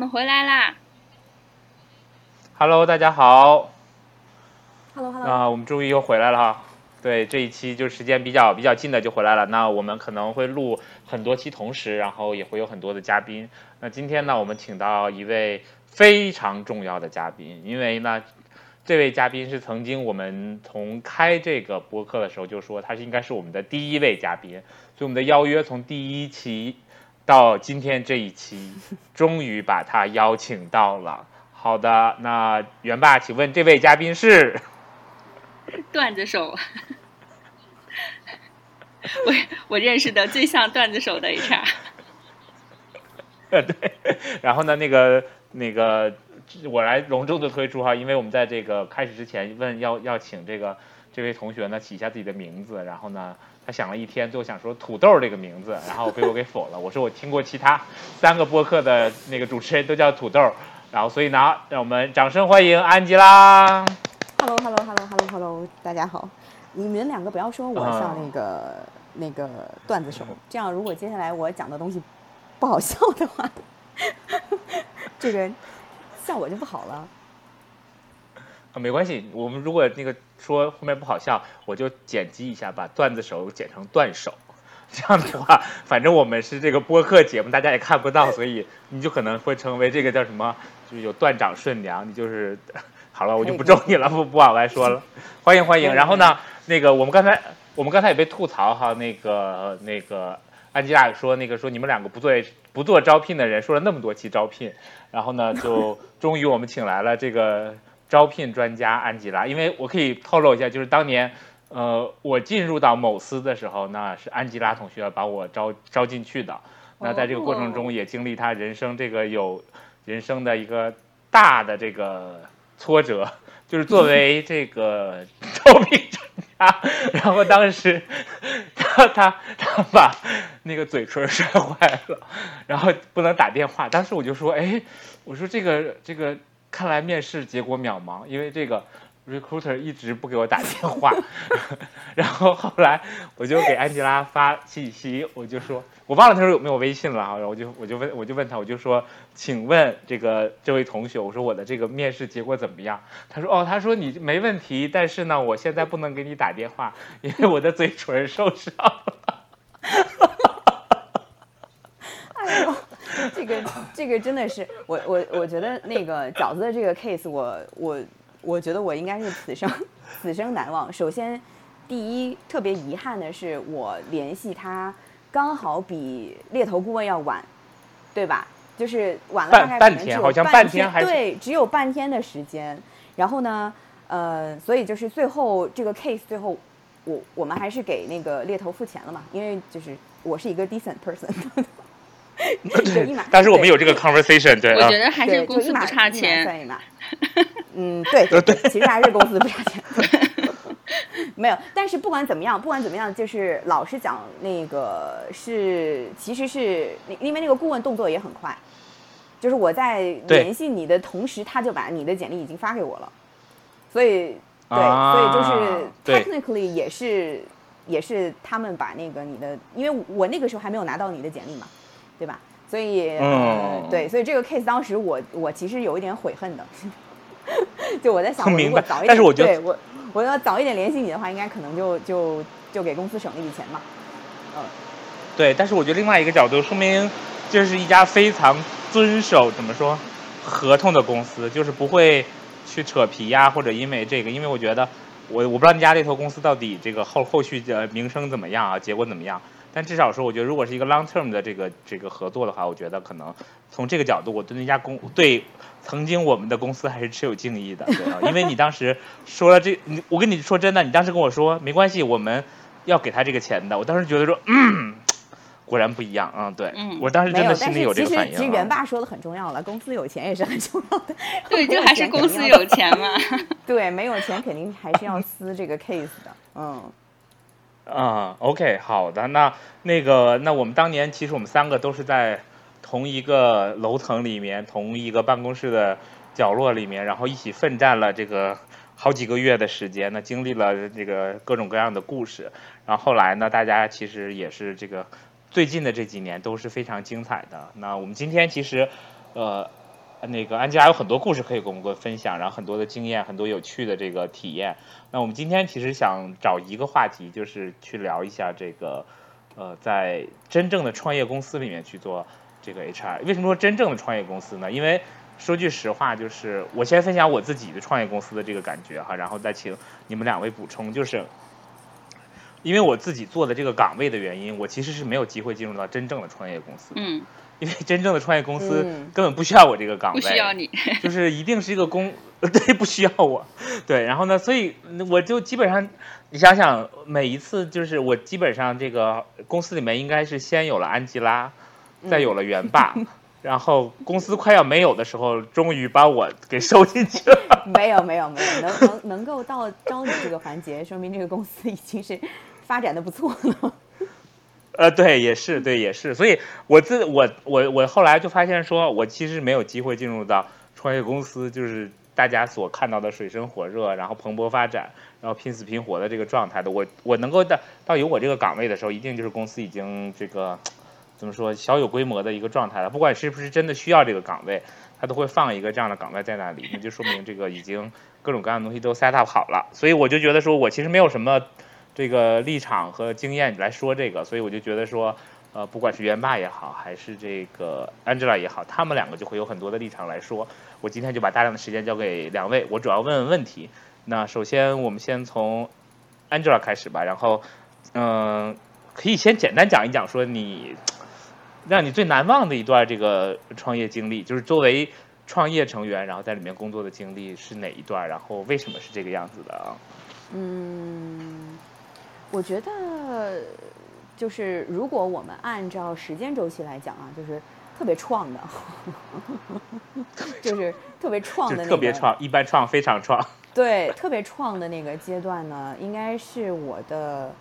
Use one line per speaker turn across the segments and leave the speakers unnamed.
好，我们回来啦。
Hello，大家好。
Hello Hello，
啊，我们终于又回来了哈。对，这一期就时间比较比较近的就回来了。那我们可能会录很多期同时，然后也会有很多的嘉宾。那今天呢，我们请到一位非常重要的嘉宾，因为呢，这位嘉宾是曾经我们从开这个播客的时候就说他是应该是我们的第一位嘉宾，所以我们的邀约从第一期到今天这一期，终于把他邀请到了。好的，那元爸，请问这位嘉宾是？
段子手，我我认识的最像段子手的 HR。
对，然后呢，那个那个，我来隆重的推出哈，因为我们在这个开始之前问要要请这个这位同学呢起一下自己的名字，然后呢，他想了一天，最后想说土豆这个名字，然后被我给否了。我说我听过其他三个播客的那个主持人都叫土豆，然后所以呢，让我们掌声欢迎安吉拉。
Hello Hello Hello Hello Hello，大家好。你们两个不要说我像那个、那个段子手，这样如果接下来我讲的东西不好笑的话，这个效果就不好了。
啊，没关系，我们如果那个说后面不好笑，我就剪辑一下，把段子手剪成断手。这样的话，反正我们是这个播客节目，大家也看不到，所以你就可能会成为这个叫什么，就是有断掌顺娘，你就是好了，我就不咒你了，不不往外说了。欢迎欢迎。然后呢，那个我们刚才我们刚才也被吐槽哈，那个那个安吉拉说那个说你们两个不做不做招聘的人说了那么多期招聘，然后呢，就终于我们请来了这个招聘专家安吉拉，因为我可以透露一下，就是当年。呃，我进入到某司的时候，那是安吉拉同学把我招招进去的。那在这个过程中，也经历他人生这个有人生的一个大的这个挫折，就是作为这个招聘专家，然后当时他他他把那个嘴唇摔坏了，然后不能打电话。当时我就说，哎，我说这个这个，看来面试结果渺茫，因为这个。recruiter 一直不给我打电话，然后后来我就给安吉拉发信息，我就说，我忘了他说有没有微信了啊，然后我就我就问我就问他，我就说，请问这个这位同学，我说我的这个面试结果怎么样？他说哦，他说你没问题，但是呢，我现在不能给你打电话，因为我的嘴唇受伤了。
哎呦，这个这个真的是我我我觉得那个饺子的这个 case，我我。我觉得我应该是此生此生难忘。首先，第一特别遗憾的是，我联系他刚好比猎头顾问要晚，对吧？就是晚了大概
半天，好像半天还
对，只有半天的时间。然后呢，呃，所以就是最后这个 case 最后，我我们还是给那个猎头付钱了嘛，因为就是我是一个 decent person。
对，但是我们有这个 conversation，对，
我觉得还是公司不差钱。
算一码，嗯，对对对，其实还是公司不差钱。没有，但是不管怎么样，不管怎么样，就是老实讲，那个是其实是因为那个顾问动作也很快，就是我在联系你的同时，他就把你的简历已经发给我了，所以对，
啊、
所以就是 technically 也是也是他们把那个你的，因为我那个时候还没有拿到你的简历嘛。对吧？所以，对，所以这个 case 当时我我其实有一点悔恨的，就我在想，如果早一点，
但是我觉得
对我我要早一点联系你的话，应该可能就就就给公司省了一笔钱嘛。嗯，
对，但是我觉得另外一个角度说明，这是一家非常遵守怎么说合同的公司，就是不会去扯皮呀、啊，或者因为这个，因为我觉得我我不知道那家这头公司到底这个后后续的名声怎么样啊，结果怎么样。但至少说，我觉得如果是一个 long term 的这个这个合作的话，我觉得可能从这个角度，我对那家公对曾经我们的公司还是持有敬意的，对啊，因为你当时说了这，你我跟你说真的，你当时跟我说没关系，我们要给他这个钱的，我当时觉得说，嗯，果然不一样啊、嗯，对、
嗯、
我当时真的心里
有
这个反应、啊。
其实元爸说的很重要了，公司有钱也是很重要的。
对，就还是 公司有钱嘛。
对，没有钱肯定还是要撕这个 case 的，嗯。
啊、，OK，好的，那那个，那我们当年其实我们三个都是在同一个楼层里面，同一个办公室的角落里面，然后一起奋战了这个好几个月的时间那，经历了这个各种各样的故事，然后后来呢，大家其实也是这个最近的这几年都是非常精彩的。那我们今天其实呃，那个安吉拉有很多故事可以跟我们分享，然后很多的经验，很多有趣的这个体验。那我们今天其实想找一个话题，就是去聊一下这个，呃，在真正的创业公司里面去做这个 HR。为什么说真正的创业公司呢？因为说句实话，就是我先分享我自己的创业公司的这个感觉哈，然后再请你们两位补充。就是因为我自己做的这个岗位的原因，我其实是没有机会进入到真正的创业公司。
嗯，
因为真正的创业公司根本不需要我这个岗位，
不需要你，
就是一定是一个公，对，不需要我。对，然后呢，所以我就基本上，你想想，每一次就是我基本上这个公司里面应该是先有了安吉拉，再有了元霸。然后公司快要没有的时候，终于把我给收进去了。
没有没有没有，能能能够到招你这个环节，说明这个公司已经是发展的不错了。
呃，对，也是，对，也是。所以我自我我我后来就发现，说我其实没有机会进入到创业公司，就是大家所看到的水深火热，然后蓬勃发展，然后拼死拼活的这个状态的。我我能够到到有我这个岗位的时候，一定就是公司已经这个。怎么说小有规模的一个状态了？不管是不是真的需要这个岗位，他都会放一个这样的岗位在那里，那就说明这个已经各种各样的东西都 set up 好了。所以我就觉得说，我其实没有什么这个立场和经验来说这个，所以我就觉得说，呃，不管是元霸也好，还是这个 Angela 也好，他们两个就会有很多的立场来说。我今天就把大量的时间交给两位，我主要问问问题。那首先我们先从 Angela 开始吧，然后嗯，可以先简单讲一讲说你。让你最难忘的一段这个创业经历，就是作为创业成员，然后在里面工作的经历是哪一段？然后为什么是这个样子的啊？
嗯，我觉得就是如果我们按照时间周期来讲啊，就是特别创的，就是特别创的，
特别创，一般创，非常创。
对，特别创的那个阶段呢，应该是我的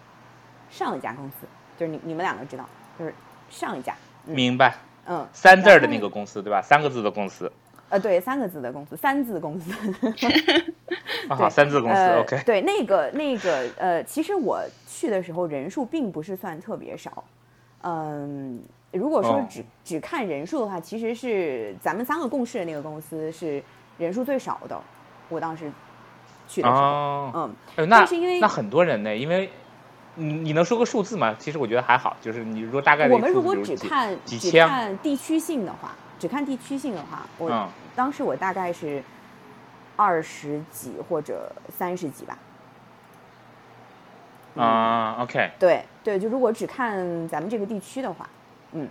上一家公司，就是你你们两个知道，就是上一家。
明白，
嗯，
三字儿的那个公司对吧？三个字的公司，
呃，对，三个字的公司，三字公司，
啊，三字公司，OK，
对，那个那个呃，其实我去的时候人数并不是算特别少，嗯，如果说只只看人数的话，其实是咱们三个共事的那个公司是人数最少的，我当时去的时候，
嗯，那是因为那很多人呢，因为。你你能说个数字吗？其实我觉得还好，就是你如果大概
我们如果只看只看地区性的话，只看地区性的话，我当时我大概是二十几或者三十几吧。
啊，OK。
对对，就如果只看咱们这个地区的话，嗯，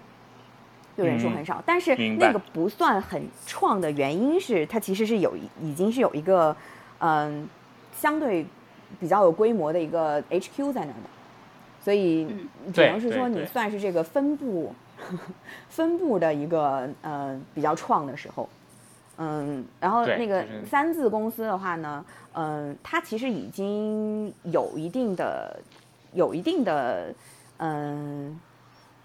就人数很少，但是那个不算很创的原因是，它其实是有已经是有一个嗯相对比较有规模的一个 HQ 在那的。所以只能是说，你算是这个分布 分布的一个呃比较创的时候，嗯，然后那个三字公司的话呢，嗯，它其实已经有一定的有一定的嗯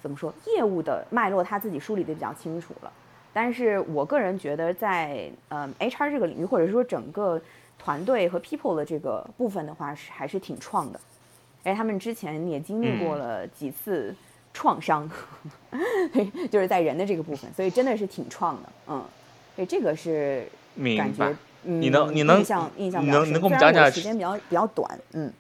怎么说业务的脉络，他自己梳理的比较清楚了。但是我个人觉得，在嗯 HR 这个领域，或者说整个团队和 people 的这个部分的话，是还是挺创的。哎，他们之前也经历过了几次创伤，就是在人的这个部分，所以真的是挺创的，嗯，对，这个是感觉，
你能你能
印象印象
能能给我们讲讲
时间比较比较短，嗯，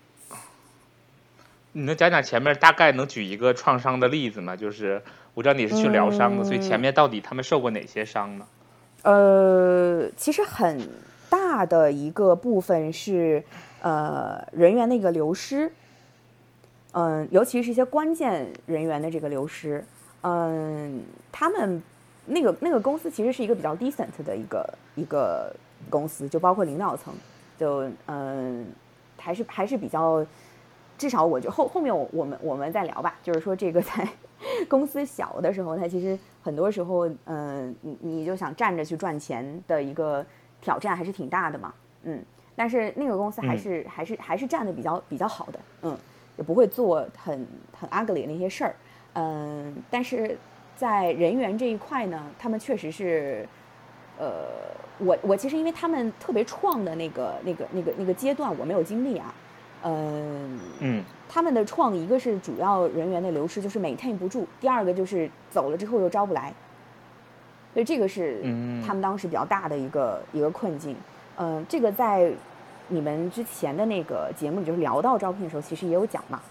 你能讲讲前面大概能举一个创伤的例子吗？就是我知道你是去疗伤的，所以前面到底他们受过哪些伤呢？
呃，其实很大的一个部分是呃人员的一个流失。嗯，尤其是一些关键人员的这个流失，嗯，他们那个那个公司其实是一个比较 decent 的一个一个公司，就包括领导层，就嗯，还是还是比较，至少我就后后面我我们我们再聊吧，就是说这个在 公司小的时候，它其实很多时候，嗯，你你就想站着去赚钱的一个挑战还是挺大的嘛，嗯，但是那个公司还是还是还是站的比较比较好的，嗯。也不会做很很 ugly 那些事儿，嗯，但是在人员这一块呢，他们确实是，呃，我我其实因为他们特别创的那个那个那个那个阶段我没有经历啊，嗯
嗯，
他们的创一个是主要人员的流失就是 maintain 不住，第二个就是走了之后又招不来，所以这个是他们当时比较大的一个一个困境。嗯，这个在你们之前的那个节目里，就是聊到招聘的时候，其实也有讲嘛，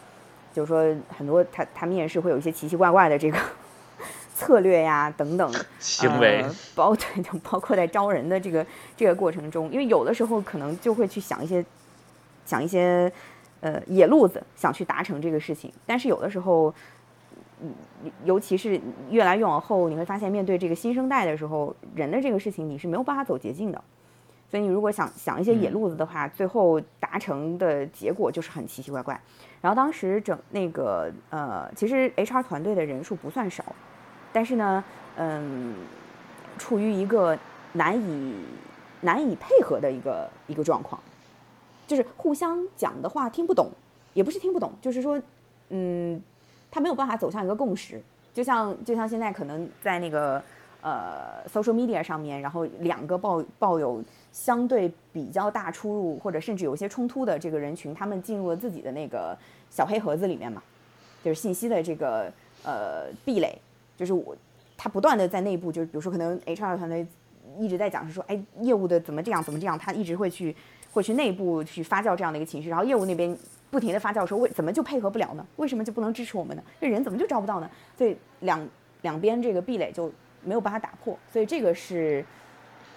就是说很多他他面试会有一些奇奇怪怪的这个 策略呀等等
行为，
包 对，就包括在招人的这个这个过程中，因为有的时候可能就会去想一些想一些呃野路子，想去达成这个事情，但是有的时候。尤其是越来越往后，你会发现，面对这个新生代的时候，人的这个事情你是没有办法走捷径的。所以你如果想想一些野路子的话，最后达成的结果就是很奇奇怪怪。然后当时整那个呃，其实 HR 团队的人数不算少，但是呢，嗯，处于一个难以难以配合的一个一个状况，就是互相讲的话听不懂，也不是听不懂，就是说，嗯。他没有办法走向一个共识，就像就像现在可能在那个呃 social media 上面，然后两个抱抱有相对比较大出入或者甚至有些冲突的这个人群，他们进入了自己的那个小黑盒子里面嘛，就是信息的这个呃壁垒，就是我他不断的在内部，就是比如说可能 HR 团队一直在讲是说，哎，业务的怎么这样怎么这样，他一直会去会去内部去发酵这样的一个情绪，然后业务那边。不停的发酵说为怎么就配合不了呢？为什么就不能支持我们呢？这人怎么就招不到呢？所以两两边这个壁垒就没有办法打破。所以这个是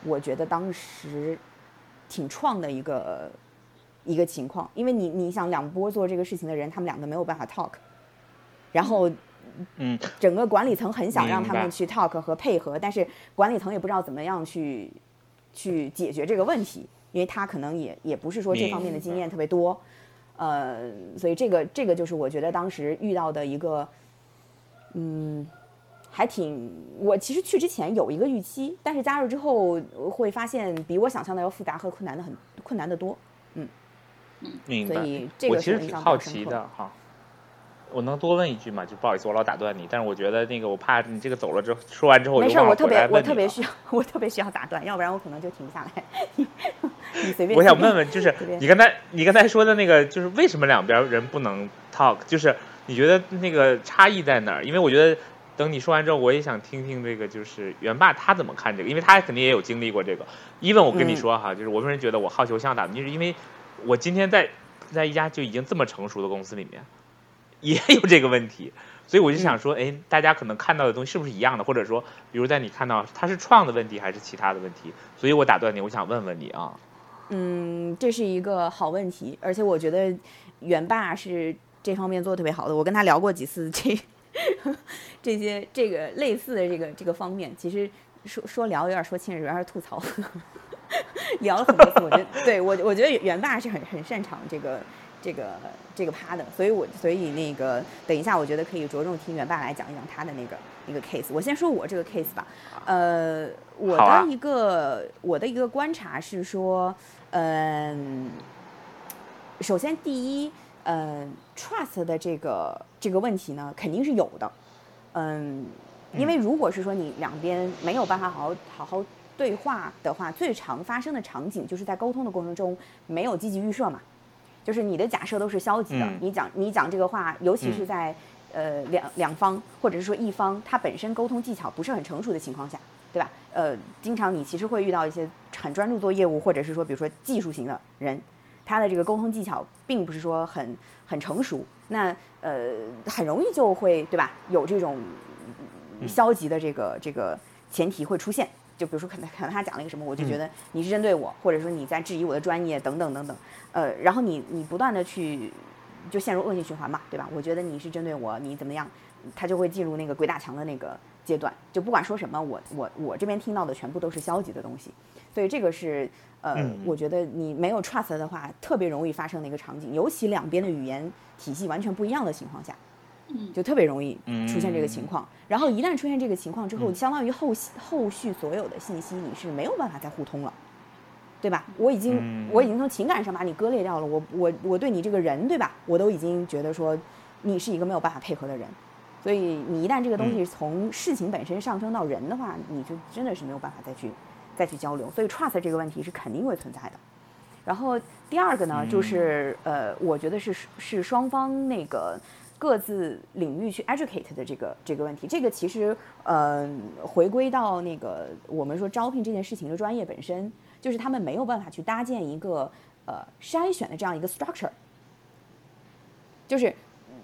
我觉得当时挺创的一个一个情况。因为你你想两波做这个事情的人，他们两个没有办法 talk，然后
嗯，
整个管理层很想让他们去 talk 和配合，但是管理层也不知道怎么样去去解决这个问题，因为他可能也也不是说这方面的经验特别多。呃，所以这个这个就是我觉得当时遇到的一个，嗯，还挺我其实去之前有一个预期，但是加入之后会发现比我想象的要复杂和困难的很困难的多，嗯
嗯，明白。
所以这个
我其实挺好奇的哈。我能多问一句吗？就不好意思，我老打断你，但是我觉得那个我怕你这个走了之后，说完之后
没事，我特别我特别需要我特别需要打断，要不然我可能就停不下来。你随便。
我想问问，就是你刚才你刚才说的那个，就是为什么两边人不能 talk？就是你觉得那个差异在哪儿？因为我觉得等你说完之后，我也想听听这个，就是元爸他怎么看这个，因为他肯定也有经历过这个。因为我跟你说哈，就是我为什么觉得我好球像打，就是因为我今天在在一家就已经这么成熟的公司里面。也有这个问题，所以我就想说，哎，大家可能看到的东西是不是一样的？或者说，比如在你看到他是创的问题还是其他的问题？所以我打断你，我想问问你啊。
嗯，这是一个好问题，而且我觉得元爸是这方面做的特别好的。我跟他聊过几次这 这些这个类似的这个这个方面，其实说说聊有点说轻了，有点吐槽。聊了很多次，我觉得对我我觉得袁爸是很很擅长这个。这个这个趴的，所以我所以那个等一下，我觉得可以着重听袁爸来讲一讲他的那个一个 case。我先说我这个 case 吧。呃，我的一个我的一个观察是说，嗯，首先第一，嗯，trust 的这个这个问题呢，肯定是有的。嗯，因为如果是说你两边没有办法好好好好对话的话，最常发生的场景就是在沟通的过程中没有积极预设嘛。就是你的假设都是消极的，你讲你讲这个话，尤其是在呃两两方或者是说一方，他本身沟通技巧不是很成熟的情况下，对吧？呃，经常你其实会遇到一些很专注做业务，或者是说比如说技术型的人，他的这个沟通技巧并不是说很很成熟，那呃很容易就会对吧？有这种消极的这个这个前提会出现。就比如说，可能可能他讲了一个什么，我就觉得你是针对我，或者说你在质疑我的专业等等等等，呃，然后你你不断的去就陷入恶性循环嘛，对吧？我觉得你是针对我，你怎么样，他就会进入那个鬼打墙的那个阶段，就不管说什么，我我我这边听到的全部都是消极的东西，所以这个是呃，我觉得你没有 trust 的话，特别容易发生的一个场景，尤其两边的语言体系完全不一样的情况下。就特别容易出现这个情况，然后一旦出现这个情况之后，相当于后后续所有的信息你是没有办法再互通了，对吧？我已经我已经从情感上把你割裂掉了，我我我对你这个人，对吧？我都已经觉得说你是一个没有办法配合的人，所以你一旦这个东西从事情本身上升到人的话，你就真的是没有办法再去再去交流，所以 trust 这个问题是肯定会存在的。然后第二个呢，就是呃，我觉得是是双方那个。各自领域去 educate 的这个这个问题。这个其实呃回归到那个我们说招聘这件事情的专业本身，就是他们没有办法去搭建一个呃筛选的这样一个 structure，就是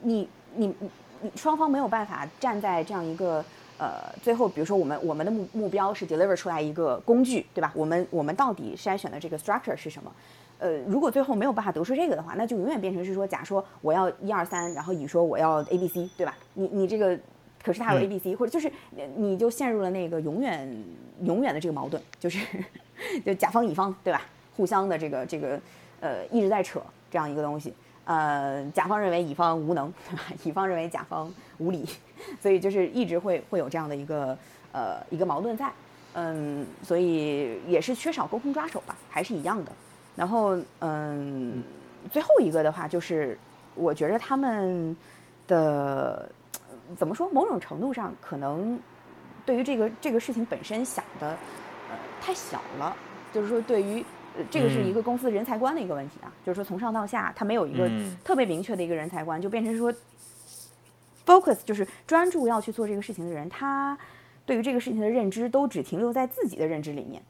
你你你你双方没有办法站在这样一个。呃，最后，比如说我们我们的目目标是 deliver 出来一个工具，对吧？我们我们到底筛选的这个 structure 是什么？呃，如果最后没有办法得出这个的话，那就永远变成是说，假说我要一二三，然后乙说我要 A B C，对吧？你你这个，可是他有 A B C，或者就是你就陷入了那个永远永远的这个矛盾，就是 就甲方乙方，对吧？互相的这个这个呃一直在扯这样一个东西。呃，甲方认为乙方无能，乙方认为甲方无理。所以就是一直会会有这样的一个呃一个矛盾在，嗯，所以也是缺少沟通抓手吧，还是一样的。然后嗯，最后一个的话就是，我觉得他们的怎么说，某种程度上可能对于这个这个事情本身想的呃太小了，就是说对于这个是一个公司人才观的一个问题啊，就是说从上到下他没有一个特别明确的一个人才观，就变成说。focus 就是专注要去做这个事情的人，他对于这个事情的认知都只停留在自己的认知里面，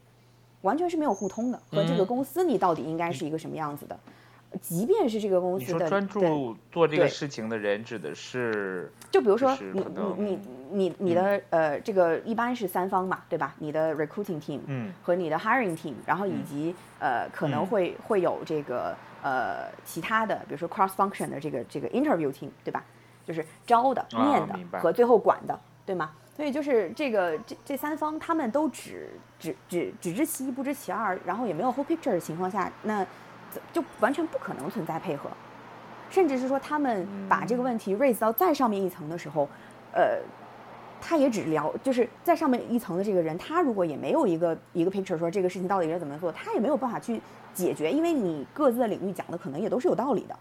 完全是没有互通的。和这个公司你到底应该是一个什么样子的？即便是这个公司的
专注做这个事情的人，指的是
就比如说你你你你你的呃这个一般是三方嘛，对吧？你的 recruiting team
嗯
和你的 hiring team，然后以及呃可能会会有这个呃其他的，比如说 cross function 的这个这个 interview team，对吧？就是招的、面的和最后管的，对吗？所以就是这个这这三方，他们都只只只只知其一不知其二，然后也没有 whole picture 的情况下，那就完全不可能存在配合。甚至是说，他们把这个问题 raise 到再上面一层的时候，呃，他也只聊，就是在上面一层的这个人，他如果也没有一个一个 picture 说这个事情到底该怎么做，他也没有办法去解决，因为你各自的领域讲的可能也都是有道理的，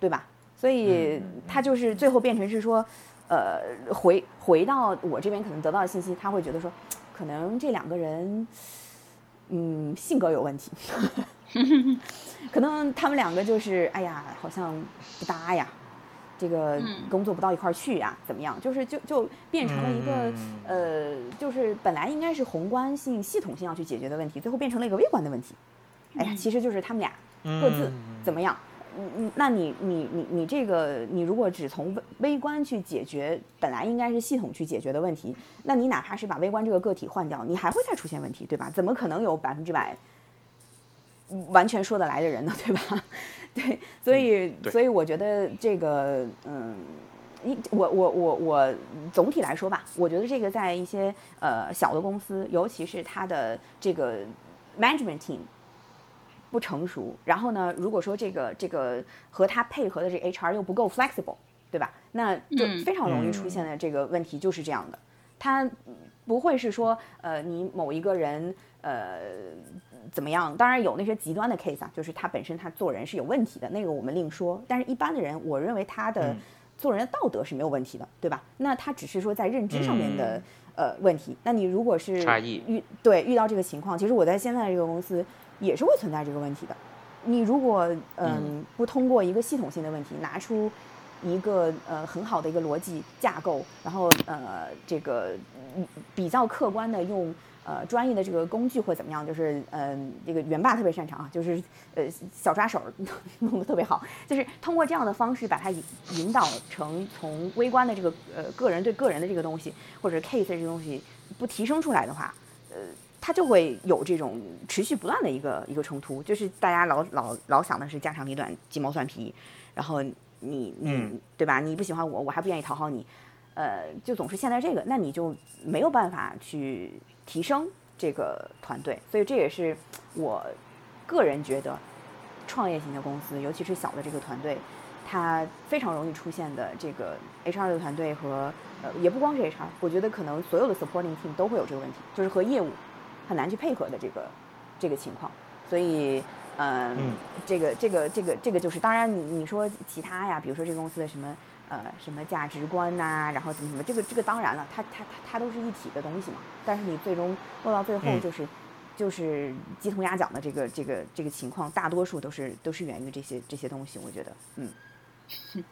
对吧？所以他就是最后变成是说，呃，回回到我这边可能得到的信息，他会觉得说，可能这两个人，嗯，性格有问题，可能他们两个就是，哎呀，好像不搭呀，这个工作不到一块儿去呀，怎么样？就是就就变成了一个，呃，就是本来应该是宏观性、系统性要去解决的问题，最后变成了一个微观的问题。哎呀，其实就是他们俩各自怎么样。嗯嗯，那你你你你这个，你如果只从微微观去解决本来应该是系统去解决的问题，那你哪怕是把微观这个个体换掉，你还会再出现问题，对吧？怎么可能有百分之百完全说得来的人呢，对吧？对，所以所以我觉得这个，嗯，你我我我我总体来说吧，我觉得这个在一些呃小的公司，尤其是它的这个 management team。不成熟，然后呢？如果说这个这个和他配合的这 HR 又不够 flexible，对吧？那就非常容易出现的这个问题就是这样的。他不会是说，呃，你某一个人呃怎么样？当然有那些极端的 case 啊，就是他本身他做人是有问题的，那个我们另说。但是一般的人，我认为他的做人的道德是没有问题的，对吧？那他只是说在认知上面的呃问题。那你如果是
差异
遇对遇到这个情况，其实我在现在这个公司。也是会存在这个问题的。你如果嗯不通过一个系统性的问题，拿出一个呃很好的一个逻辑架构，然后呃这个比较客观的用呃专业的这个工具或怎么样，就是嗯这个元霸特别擅长啊，就是呃小抓手 弄得特别好，就是通过这样的方式把它引引导成从微观的这个呃个人对个人的这个东西或者 case 这个东西不提升出来的话，呃。它就会有这种持续不断的一个一个冲突，就是大家老老老想的是家长里短、鸡毛蒜皮，然后你你对吧？你不喜欢我，我还不愿意讨好你，呃，就总是陷在这个，那你就没有办法去提升这个团队。所以这也是我个人觉得，创业型的公司，尤其是小的这个团队，它非常容易出现的这个 HR 的团队和呃，也不光是 HR，我觉得可能所有的 supporting team 都会有这个问题，就是和业务。很难去配合的这个这个情况，所以嗯，这个这个这个这个就是，当然你你说其他呀，比如说这个公司的什么呃什么价值观呐，然后怎么怎么，这个这个当然了，它它它它都是一体的东西嘛。但是你最终落到最后，就是就是鸡同鸭讲的这个这个这个情况，大多数都是都是源于这些这些东西，我觉得，嗯。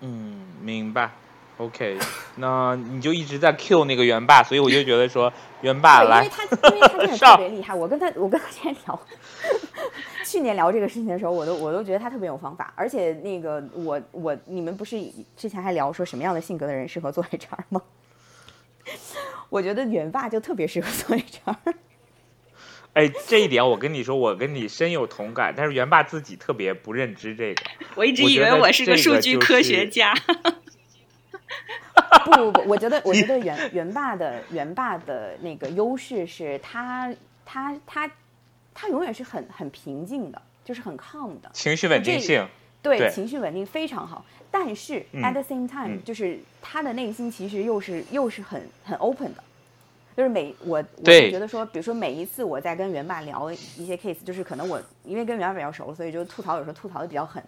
嗯，明白。OK，那你就一直在 Q 那个元霸，所以我就觉得说元霸来，
因为他因为他真的特别厉害。我跟他我跟他之前聊，去年聊这个事情的时候，我都我都觉得他特别有方法。而且那个我我你们不是之前还聊说什么样的性格的人适合做 HR 吗？我觉得元霸就特别适合做 HR。
哎，这一点我跟你说，我跟你深有同感。但是元霸自己特别不认知这个。
我一直以为
我
是个数据科学家。
不不不，我觉得我觉得元元霸的元霸的那个优势是他他他他永远是很很平静的，就是很 calm 的
情绪稳定性，
对情绪稳定非常好。但是 at the same time，就是他的内心其实又是又是很很 open 的，就是每我我觉得说，比如说每一次我在跟元霸聊一些 case，就是可能我因为跟元霸比较熟，所以就吐槽有时候吐槽的比较狠，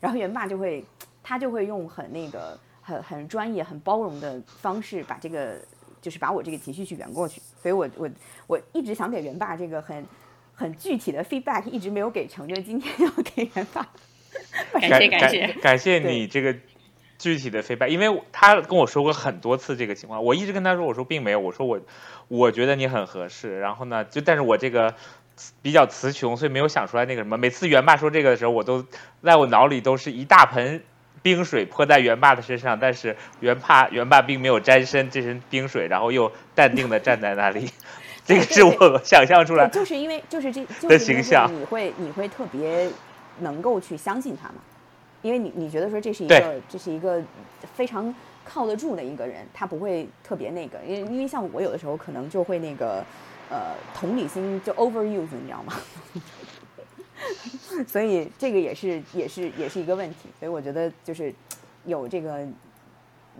然后元霸就会他就会用很那个。很很专业、很包容的方式，把这个就是把我这个情绪去圆过去。所以我我我一直想给袁爸这个很很具体的 feedback，一直没有给成，就今天 要给袁爸。
感谢感谢
感谢你这个具体的 feedback，因为他跟我说过很多次这个情况，我一直跟他说，我说并没有，我说我我觉得你很合适。然后呢，就但是我这个比较词穷，所以没有想出来那个什么。每次袁爸说这个的时候，我都在我脑里都是一大盆。冰水泼在元霸的身上，但是元霸元霸并没有沾身这身冰水，然后又淡定的站在那里。这个是我想象出来，
就是因为就是这的形象，你会你会特别能够去相信他嘛？因为你你觉得说这是一个这是一个非常靠得住的一个人，他不会特别那个，因为因为像我有的时候可能就会那个呃同理心就 overuse，你知道吗？所以这个也是也是也是一个问题，所以我觉得就是有这个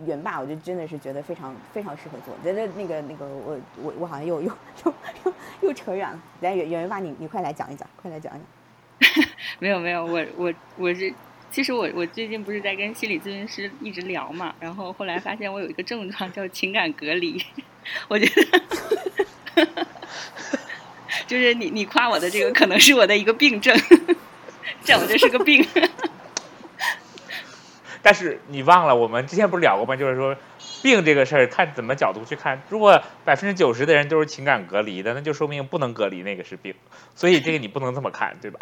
元霸，我就真的是觉得非常非常适合做。觉得那个那个我我我好像又又又又又扯远了。来元元霸，你你快来讲一讲，快来讲一
讲。没有没有，我我我是其实我我最近不是在跟心理咨询师一直聊嘛，然后后来发现我有一个症状叫情感隔离，我觉得。就是你，你夸我的这个可能是我的一个病症，这我这是个病。
但是你忘了，我们之前不是聊过吗？就是说，病这个事儿看怎么角度去看。如果百分之九十的人都是情感隔离的，那就说明不能隔离那个是病。所以这个你不能这么看，对吧？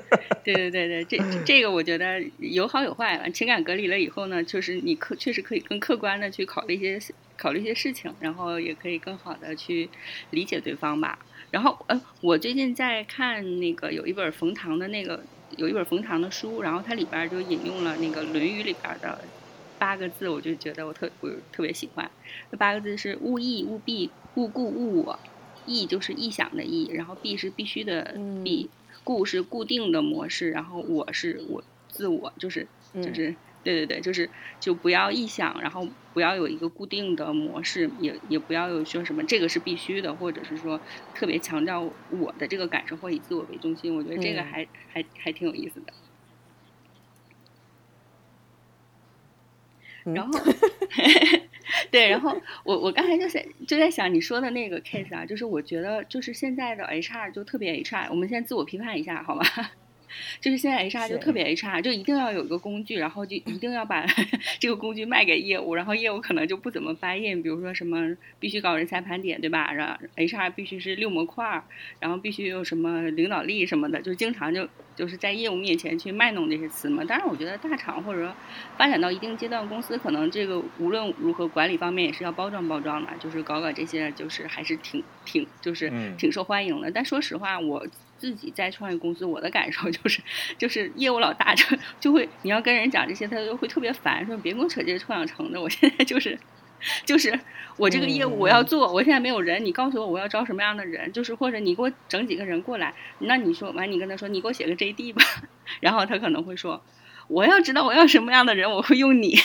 对对对对，这这个我觉得有好有坏。情感隔离了以后呢，就是你客确实可以更客观的去考虑一些考虑一些事情，然后也可以更好的去理解对方吧。然后，呃，我最近在看那个有一本冯唐的那个有一本冯唐的书，然后它里边就引用了那个《论语》里边的八个字，我就觉得我特我特别喜欢。那八个字是“勿意勿必勿固勿我”，“意”就是臆想的“意”，然后“必”是必须的“必”，“固”是固定的模式，然后“我”是我自我，就是就是。对对对，就是就不要臆想，然后不要有一个固定的模式，也也不要有说什么这个是必须的，或者是说特别强调我的这个感受或以自我为中心。我觉得这个还还还挺有意思的。然后，对，然后我我刚才就在就在想你说的那个 case 啊，就是我觉得就是现在的 HR 就特别 HR，我们先自我批判一下好吗？就是现在 HR 就特别 HR，就一定要有一个工具，然后就一定要把 这个工具卖给业务，然后业务可能就不怎么 buy in，比如说什么必须搞人才盘点，对吧？然后 HR 必须是六模块，然后必须有什么领导力什么的，就经常就就是在业务面前去卖弄这些词嘛。当然，我觉得大厂或者说发展到一定阶段，公司可能这个无论如何管理方面也是要包装包装的，就是搞搞这些，就是还是挺挺就是挺受欢迎的。但说实话，我。自己在创业公司，我的感受就是，就是业务老大就就会，你要跟人讲这些，他就会特别烦，说别跟我扯这些臭氧层的。我现在就是，就是我这个业务我要做，我现在没有人，你告诉我我要招什么样的人，就是或者你给我整几个人过来，那你说完你跟他说，你给我写个 JD 吧，然后他可能会说，我要知道我要什么样的人，我会用你。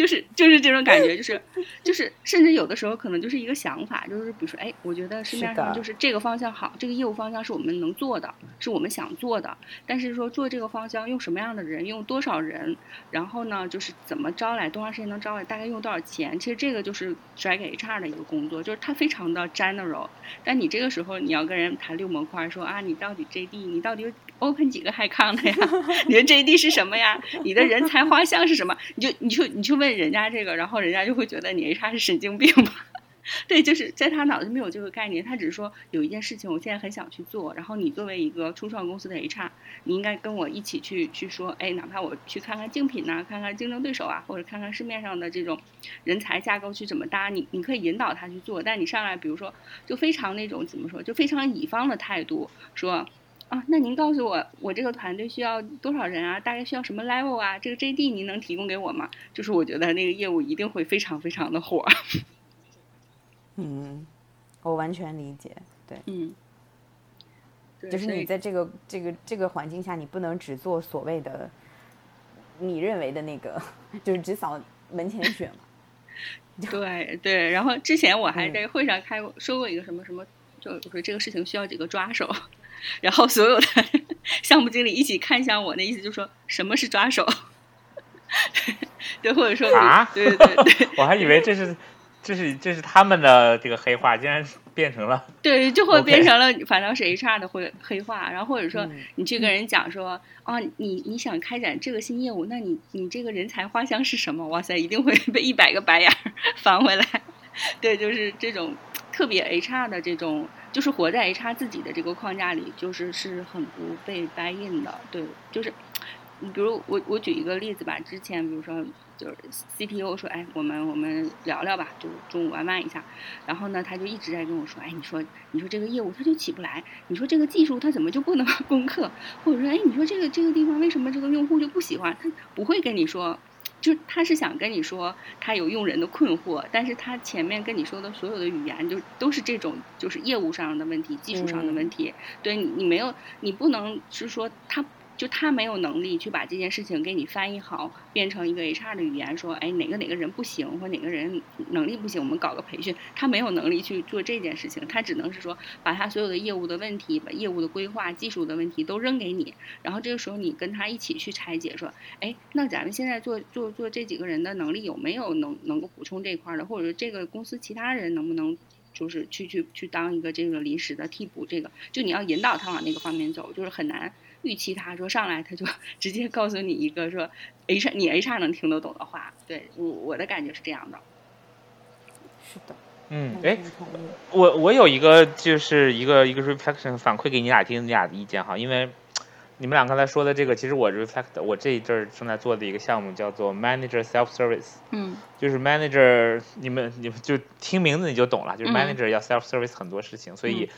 就是就是这种感觉，就是 就是甚至有的时候可能就是一个想法，就是比如说，哎，我觉得市面上就是这个方向好，这个业务方向是我们能做的，是我们想做的。但是说做这个方向用什么样的人，用多少人，然后呢，就是怎么招来，多长时间能招来，大概用多少钱？其实这个就是甩给 HR 的一个工作，就是它非常的 general。但你这个时候你要跟人谈六模块，说啊，你到底 JD，你到底 open 几个 high con 的呀？你的 JD 是什么呀？你的人才画像是什么？你就你就你去问人家这个，然后人家就会觉得你 HR 是神经病吧？对，就是在他脑子没有这个概念，他只是说有一件事情我现在很想去做，然后你作为一个初创公司的 HR，你应该跟我一起去去说，哎，哪怕我去看看竞品呐，看看竞争对手啊，或者看看市面上的这种人才架构去怎么搭，你你可以引导他去做，但你上来比如说就非常那种怎么说，就非常乙方的态度说。啊，那您告诉我，我这个团队需要多少人啊？大概需要什么 level 啊？这个 JD 您能提供给我吗？就是我觉得那个业务一定会非常非常的火。
嗯，我完全理解，对，
嗯，
就是你在这个这个这个环境下，你不能只做所谓的你认为的那个，就是只扫门前雪嘛。
对对，然后之前我还在会上开过说过一个什么什么，就是说这个事情需要几个抓手。然后所有的 项目经理一起看向我，那意思就是说什么是抓手？对，或者说
啊，
对对 对，
我还以为这是这是这是他们的这个黑话，竟然变成了
对，就会变成了反倒是 HR 的会黑话。然后或者说你去跟人讲说，啊，你你想开展这个新业务，那你你这个人才画像是什么？哇塞，一定会被一百个白眼翻回来。对，就是这种特别 HR 的这种。就是活在 HR 自己的这个框架里，就是是很不被 buy in 的。对，就是，你比如我我举一个例子吧，之前比如说就是 CTO 说，哎，我们我们聊聊吧，就中午玩玩一下。然后呢，他就一直在跟我说，哎，你说你说这个业务他就起不来，你说这个技术他怎么就不能 攻克？或者说，哎，你说这个这个地方为什么这个用户就不喜欢？他不会跟你说。就他是想跟你说他有用人的困惑，但是他前面跟你说的所有的语言就都是这种就是业务上的问题、技术上的问题。对你，你没有，你不能是说他。就他没有能力去把这件事情给你翻译好，变成一个 HR 的语言，说，哎，哪个哪个人不行，或哪个人能力不行，我们搞个培训。他没有能力去做这件事情，他只能是说，把他所有的业务的问题、把业务的规划、技术的问题都扔给你，然后这个时候你跟他一起去拆解，说，哎，那咱们现在做做做这几个人的能力有没有能能够补充这块的，或者说这个公司其他人能不能就是去去去当一个这个临时的替补？这个就你要引导他往那个方面走，就是很难。预期他说上来他就 直接告诉你一个说 H 你 HR 能听得懂的话，对我我的感觉是这样的。
是的，
嗯，哎，我我有一个就是一个一个 reflection 反馈给你俩听你俩的意见哈，因为你们俩刚才说的这个，其实我 reflect 我这一阵儿正在做的一个项目叫做 manager self service，
嗯，
就是 manager 你们你们就听名字你就懂了，就是 manager 要 self service 很多事情，所以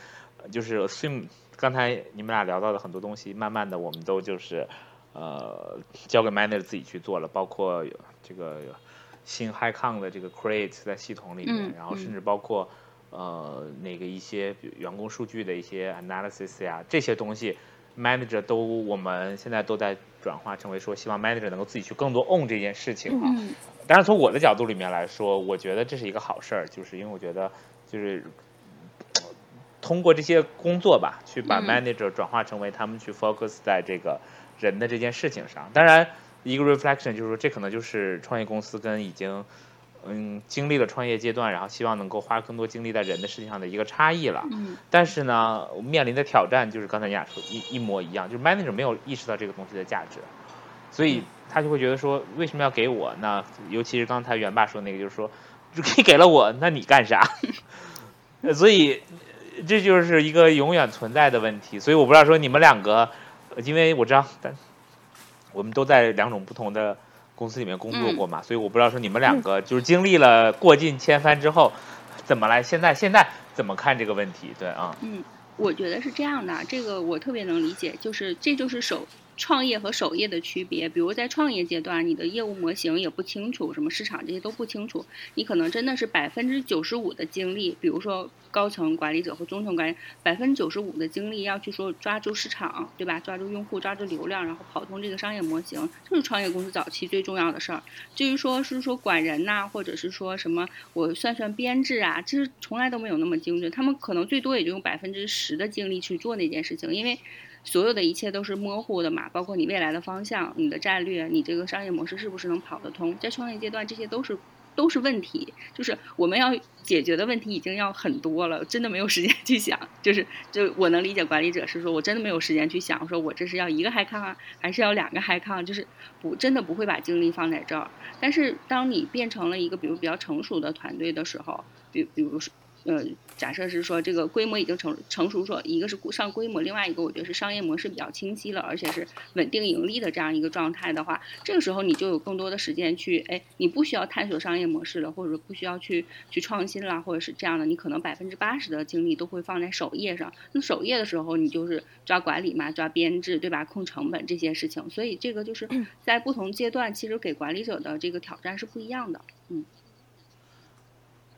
就是 assume。刚才你们俩聊到的很多东西，慢慢的我们都就是，呃，交给 manager 自己去做了，包括这个新 high con 的这个 create 在系统里面，然后甚至包括呃那个一些员工数据的一些 analysis 呀，这些东西 manager 都我们现在都在转化成为说，希望 manager 能够自己去更多 own 这件事情啊。当然从我的角度里面来说，我觉得这是一个好事儿，就是因为我觉得就是。通过这些工作吧，去把 manager 转化成为他们去 focus 在这个人的这件事情上。当然，一个 reflection 就是说，这可能就是创业公司跟已经嗯经历了创业阶段，然后希望能够花更多精力在人的事情上的一个差异了。
嗯。
但是呢，面临的挑战就是刚才你俩说一一模一样，就是 manager 没有意识到这个东西的价值，所以他就会觉得说，为什么要给我？那尤其是刚才元爸说那个，就是说，你 给了我，那你干啥？所以。这就是一个永远存在的问题，所以我不知道说你们两个，因为我知道，但我们都在两种不同的公司里面工作过嘛，所以我不知道说你们两个就是经历了过尽千帆之后，怎么来现在现在怎么看这个问题？对啊，
嗯，我觉得是这样的，这个我特别能理解，就是这就是手。创业和守业的区别，比如在创业阶段，你的业务模型也不清楚，什么市场这些都不清楚，你可能真的是百分之九十五的精力，比如说高层管理者和中层管理，百分之九十五的精力要去说抓住市场，对吧？抓住用户，抓住流量，然后跑通这个商业模型，这是创业公司早期最重要的事儿。至于说是说管人呐，或者是说什么我算算编制啊，其实从来都没有那么精准，他们可能最多也就用百分之十的精力去做那件事情，因为。所有的一切都是模糊的嘛，包括你未来的方向、你的战略、你这个商业模式是不是能跑得通？在创业阶段，这些都是都是问题，就是我们要解决的问题已经要很多了，真的没有时间去想。就是就我能理解管理者是说我真的没有时间去想，说我这是要一个 high 康啊，还是要两个 high 康，就是不真的不会把精力放在这儿。但是当你变成了一个比如比较成熟的团队的时候，比比如说。呃，假设是说这个规模已经成成熟，说一个是上规模，另外一个我觉得是商业模式比较清晰了，而且是稳定盈利的这样一个状态的话，这个时候你就有更多的时间去，哎，你不需要探索商业模式了，或者不需要去去创新啦，或者是这样的，你可能百分之八十的精力都会放在首页上。那首页的时候，你就是抓管理嘛，抓编制，对吧？控成本这些事情，所以这个就是在不同阶段，其实给管理者的这个挑战是不一样的。嗯，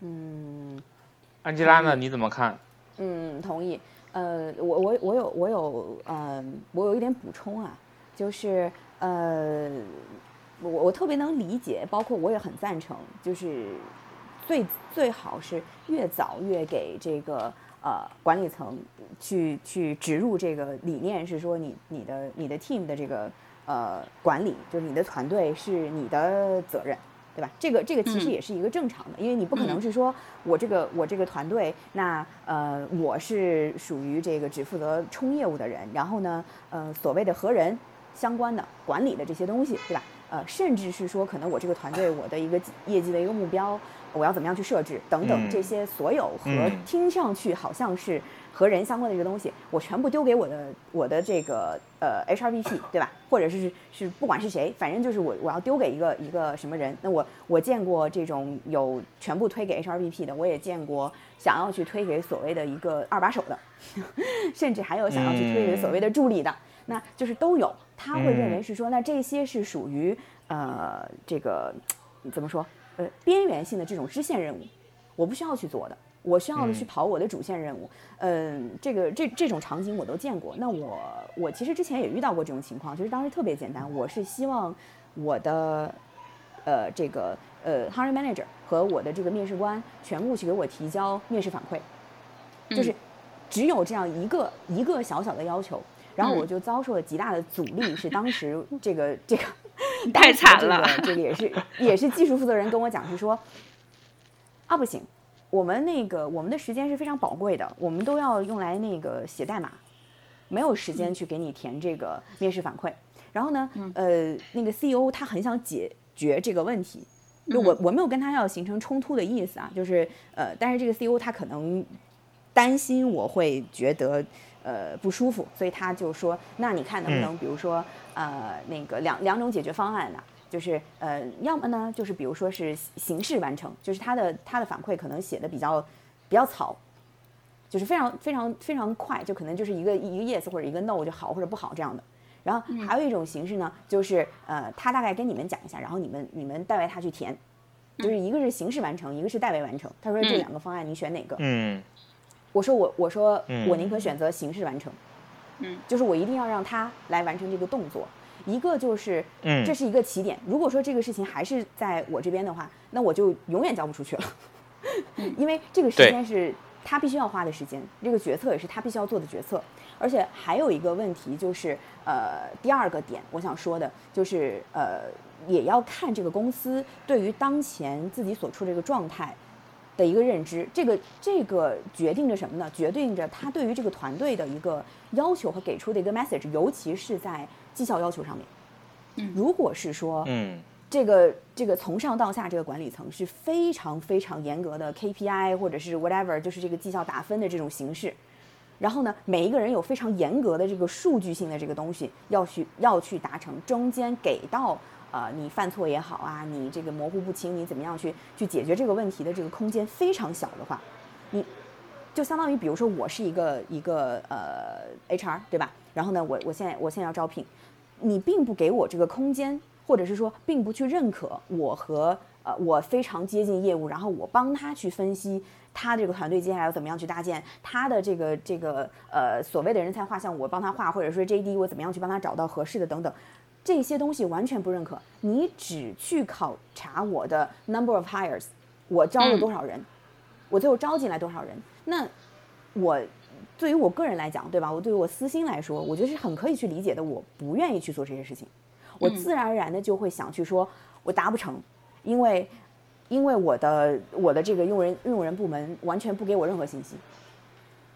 嗯。
安吉拉呢？你怎么看？
嗯，同意。呃，我我我有我有呃，我有一点补充啊，就是呃，我我特别能理解，包括我也很赞成，就是最最好是越早越给这个呃管理层去去植入这个理念，是说你你的你的 team 的这个呃管理，就是你的团队是你的责任。对吧？这个这个其实也是一个正常的，因为你不可能是说我这个我这个团队，那呃我是属于这个只负责冲业务的人，然后呢呃所谓的和人相关的管理的这些东西，对吧？呃甚至是说可能我这个团队我的一个业绩的一个目标，我要怎么样去设置等等这些所有和听上去好像是。和人相关的这个东西，我全部丢给我的我的这个呃 HRBP，对吧？或者是是不管是谁，反正就是我我要丢给一个一个什么人。那我我见过这种有全部推给 HRBP 的，我也见过想要去推给所谓的一个二把手的，甚至还有想要去推给所谓的助理的，那就是都有。他会认为是说，那这些是属于呃这个怎么说呃边缘性的这种支线任务，我不需要去做的。我需要的去跑我的主线任务，嗯，这个这这种场景我都见过。那我我其实之前也遇到过这种情况，就是当时特别简单，我是希望我的呃这个呃 hiring manager 和我的这个面试官全部去给我提交面试反馈，就是只有这样一个一个小小的要求，然后我就遭受了极大的阻力，是当时这个这个
太惨了，
这个也是也是技术负责人跟我讲是说啊不行。我们那个我们的时间是非常宝贵的，我们都要用来那个写代码，没有时间去给你填这个面试反馈。然后呢，呃，那个 CEO 他很想解决这个问题，就我我没有跟他要形成冲突的意思啊，就是呃，但是这个 CEO 他可能担心我会觉得呃不舒服，所以他就说，那你看能不能比如说呃那个两两种解决方案呢？就是呃，要么呢，就是比如说是形式完成，就是他的他的反馈可能写的比较比较草，就是非常非常非常快，就可能就是一个一个 yes 或者一个 no 就好或者不好这样的。然后还有一种形式呢，就是呃，他大概跟你们讲一下，然后你们你们代为他去填，就是一个是形式完成，一个是代为完成。他说这两个方案你选哪个？
嗯，
我说我我说我宁可选择形式完成，
嗯，
就是我一定要让他来完成这个动作。一个就是，嗯这是一个起点。如果说这个事情还是在我这边的话，那我就永远交不出去了，因为这个时间是他必须要花的时间，这个决策也是他必须要做的决策。而且还有一个问题就是，呃，第二个点我想说的就是，呃，也要看这个公司对于当前自己所处这个状态的一个认知。这个这个决定着什么呢？决定着他对于这个团队的一个要求和给出的一个 message，尤其是在。绩效要求上面，
嗯，
如果是说，
嗯，
这个这个从上到下这个管理层是非常非常严格的 KPI 或者是 whatever，就是这个绩效打分的这种形式，然后呢，每一个人有非常严格的这个数据性的这个东西要去要去达成，中间给到呃你犯错也好啊，你这个模糊不清，你怎么样去去解决这个问题的这个空间非常小的话，你就相当于比如说我是一个一个呃 HR 对吧？然后呢，我我现在我现在要招聘。你并不给我这个空间，或者是说，并不去认可我和呃我非常接近业务，然后我帮他去分析他这个团队接下来要怎么样去搭建他的这个这个呃所谓的人才画像，我帮他画，或者说 JD 我怎么样去帮他找到合适的等等，这些东西完全不认可。你只去考察我的 number of hires，我招了多少人，我最后招进来多少人，那我。对于我个人来讲，对吧？我对于我私心来说，我觉得是很可以去理解的。我不愿意去做这些事情，我自然而然的就会想去说，我达不成，因为因为我的我的这个用人用人部门完全不给我任何信息，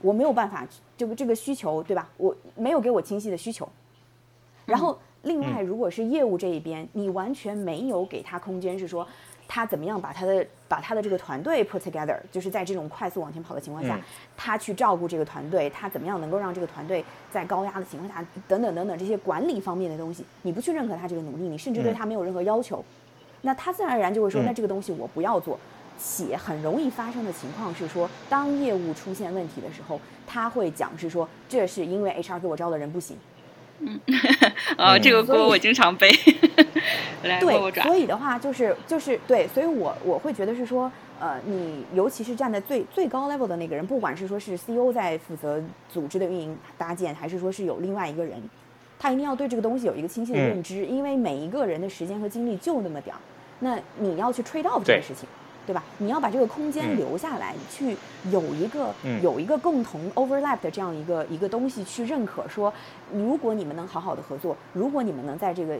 我没有办法，这个这个需求对吧？我没有给我清晰的需求。然后另外，如果是业务这一边，你完全没有给他空间，是说他怎么样把他的把他的这个团队 put together，就是在这种快速往前跑的情况下，
嗯
他去照顾这个团队，他怎么样能够让这个团队在高压的情况下，等等等等这些管理方面的东西，你不去认可他这个努力，你甚至对
嗯
他没有任何要求，那他自然而然就会说，
嗯
那这个东西我不要做。且很容易发生的情况是说，当业务出现问题的时候，他会讲是说，这是因为 HR 给我招的人不行。
呃，
哦
这个锅我经常背，来
对，所以的话就是就是对，所以我我会觉得是说，呃，你尤其是站在最最高 level 的那个人，不管是说是 CEO 在负责组织的运营搭建，还是说是有另外一个人，他一定要对这个东西有一个清晰的
嗯。
认知，因为每一个人的时间和精力就那么点儿，那你要去 trade off 这
对。
个事情。对吧？你要把这个空间
嗯
留下来，去有一个、
嗯
有一个共同 overlap 的这样一个一个东西去认可说，如果你们能好好的合作，如果你们能在这个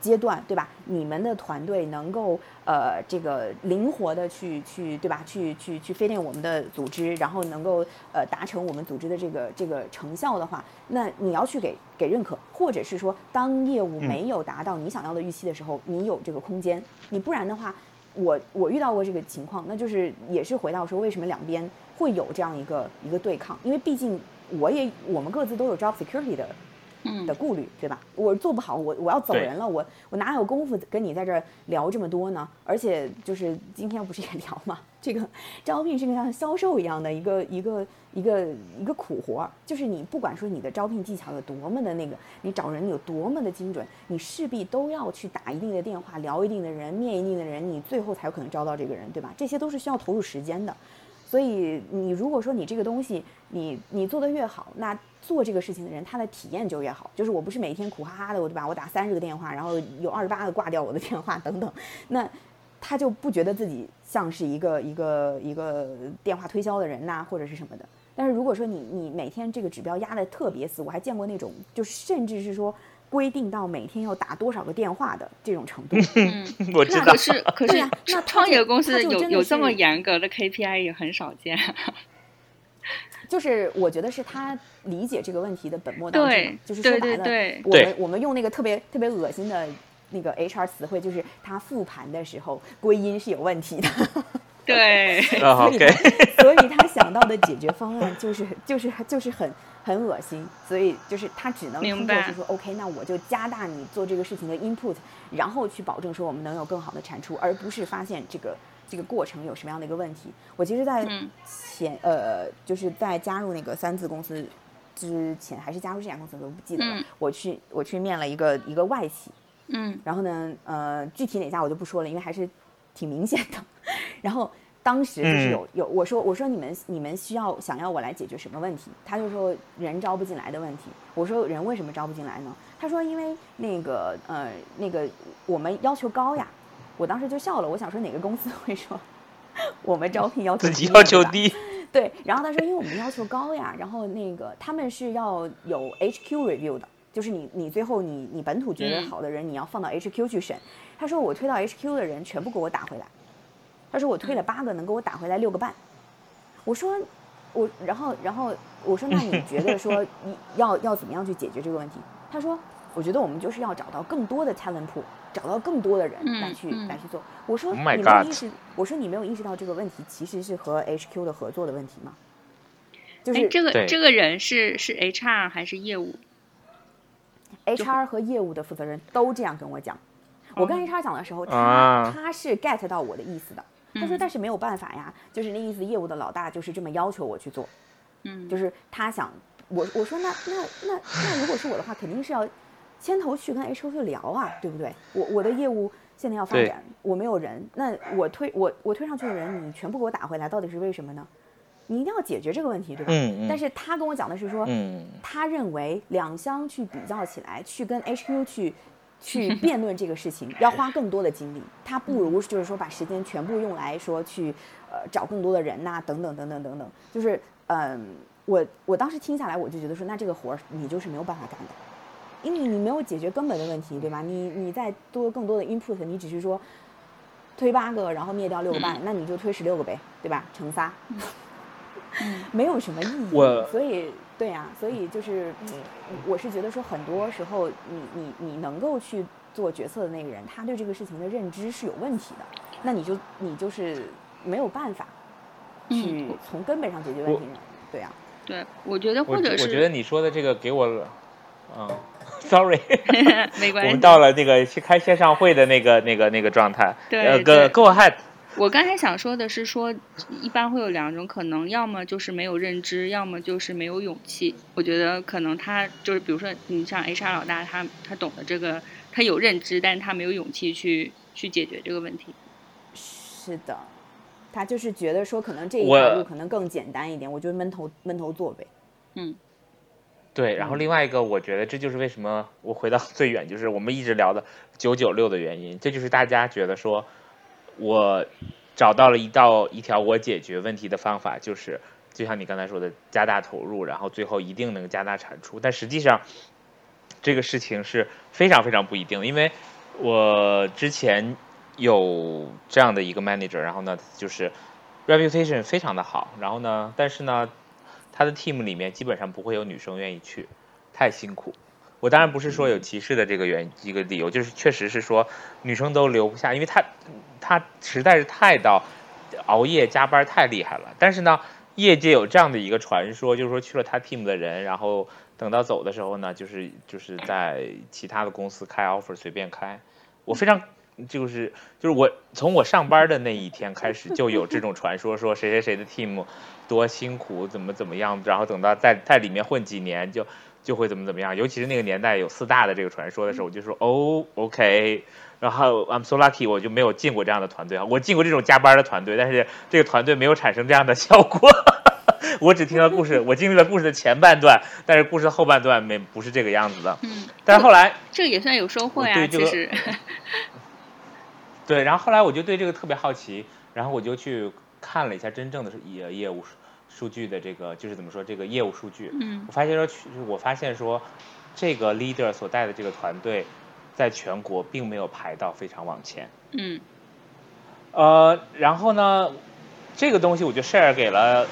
阶段，对吧？你们的团队能够呃这个灵活的去去对吧？去去去飞练我们的组织，然后能够呃达成我们组织的这个这个成效的话，那你要去给给认可，或者是说当业务
嗯
没有达到你想要的预期的时候，你有这个空间，你不然的话。我我遇到过这个情况，那就是也是回到说为什么两边会有这样一个一个对抗，因为毕竟我也我们各自都有 job security 的的顾虑，对吧？我做不好，我我要走人了，我我哪有功夫跟你在这儿聊这么多呢？而且就是今天不是也聊嘛，这个招聘是个像销售一样的一个一个一个一个苦活儿，就是你不管说你的招聘技巧有多么的那个，你找人有多么的精准，你势必都要去打一定的电话，聊一定的人，面一定的人，你最后才有可能招到这个人，对吧？这些都是需要投入时间的。所以你如果说你这个东西你你做得越好，那做这个事情的人他的体验就越好。就是我不是每天苦哈哈的，我就把？我打三十个电话，然后有二十八个挂掉我的电话等等，那他就不觉得自己像是一个一个一个电话推销的人呐、或者是什么的。但是如果说你你每天这个指标压得特别死，我还见过那种就是甚至是说规定到每天要打多少个电话的这种程度。
嗯，
我知道
可，是可是
对呀那
创业公司
就真的
有有这么严格的 KPI 也很少见。
就是我觉得是他理解这个问题的本末倒置嘛，就是说白了，
对对
我们我们用那个特别特别恶心的那个 HR 词汇，就是他复盘的时候归因是有问题的，
对，
啊
所以他所以他想到的解决方案就是就是就是很很恶心，所以就是他只能
明白
通过是说 OK，那我就加大你做这个事情的 input，然后去保证说我们能有更好的产出，而不是发现这个这个过程有什么样的一个问题。我其实，在
嗯
前呃，就是在加入那个三字公司之前，还是加入这家公司，我都不记得了。
嗯
我去我去面了一个一个外企，
嗯
然后呢，呃，具体哪家我就不说了，因为还是挺明显的。然后当时就是
嗯
有有我说我说你们你们需要想要我来解决什么问题？他就说人招不进来的问题。我说人为什么招不进来呢？他说因为那个呃那个我们要求高呀。我当时就笑了，我想说哪个公司会说我们招聘要求
自己
低
要求低，
对，然后他说，因为我们要求高呀，然后那个他们是要有 HQ review 的，就是你你最后你你本土觉得
嗯
好的人，你要放到 HQ 去审。他说我推到 HQ 的人全部给我打回来，他说我推了八个，能给我打回来六个半。我说我，然后然后我说，那你 觉得说你要要怎么样去解决这个问题？他说，我觉得我们就是要找到更多的 talent pool，找到更多的人
嗯
来去、
嗯
来去做。我说
Oh
你没有意识，我说你没有意识到这个问题其实是和 HQ 的合作的问题吗？就是
哎，这个这个人是是 HR 还是业务
？HR 和业务的负责人都这样跟我讲。我跟 HR 讲的时候，他、
啊
他是 get 到我的意思的。他说：“
嗯
但是没有办法呀，就是那意思，业务的老大就是这么要求我去做，
嗯，
就是他想我我说那那那那如果是我的话，肯定是要牵头去跟 HQ 去聊啊，对不对？我我的业务现在要发展，我没有人，那我推我我推上去的人，你全部给我打回来，到底是为什么呢？你一定要解决这个问题，对吧？
嗯嗯
但是他跟我讲的是说，
嗯
他认为两相去比较起来，去跟 HQ 去去 辩论这个事情，要花更多的精力。他不如就是说把时间全部用来说去呃找更多的人呐、等等等等等等。就是嗯，我我当时听下来，我就觉得说，那这个活儿你就是没有办法干的，因为你没有解决根本的问题，对吧？你你再多更多的 input，你只是说推八个，然后灭掉六个半，那你就推十六个呗，对吧？乘仨，
嗯
没有什么意义。
我
所以对呀、所以就是，嗯我是觉得说，很多时候你你你能够去做决策的那个人，他对这个事情的认知是有问题的，那你就你就是没有办法去
嗯，
从根本上解决问题的。对呀、
对，我觉得或者是
我觉得你说的这个给我，嗯，sorry，
没关系。
我们到了那个去开线上会的那个那个那个状态。
对
呃，go go ahead。
我刚才想说的是说，一般会有两种可能，要么就是没有认知，要么就是没有勇气。我觉得可能他就是，比如说你像 HR 老大，他他懂得这个，他有认知，但是他没有勇气去去解决这个问题。
是的，他就是觉得说，可能这一条路可能更简单一点，我就闷头闷头做呗。
嗯
对，然后另外一个，我觉得这就是为什么我回到 最远，就是我们一直聊的九九六的原因。这就是大家觉得说，我找到了一道一条我解决问题的方法，就是就像你刚才说的，加大投入，然后最后一定能加大产出。但实际上，这个事情是非常非常不一定的，因为我之前有这样的一个 manager，然后呢，就是 reputation 非常的好，然后呢，但是呢，他的 team 里面基本上不会有女生愿意去，太辛苦。我当然不是说有歧视的这个原一个理由，就是确实是说女生都留不下，因为他他实在是太到熬夜加班太厉害了。但是呢，业界有这样的一个传说，就是说去了他 team 的人，然后等到走的时候呢，就是就是在其他的公司开 offer 随便开。我非常就是就是我从我上班的那一天开始就有这种传说，说谁谁谁的 team 多辛苦，怎么怎么样，然后等到在在里面混几年就就会怎么怎么样。尤其是那个年代有四大的这个传说的时候，我就说哦，OK。然后 I'm so lucky，我就没有进过这样的团队啊，我进过这种加班的团队，但是这个团队没有产生这样的效果。我只听了故事，我经历了故事的前半段，但是故事的后半段没不是这个样子的。
嗯，
但是后来
这个也算有收获呀，
对这个
其实。
对，然后后来我就对这个特别好奇，然后我就去看了一下真正的业业务数数据的这个，就是怎么说这个业务数据。
嗯
我发现说，去我发现说，这个 leader 所带的这个团队，在全国并没有排到非常往前。
嗯
呃，然后呢，这个东西我就 share 给了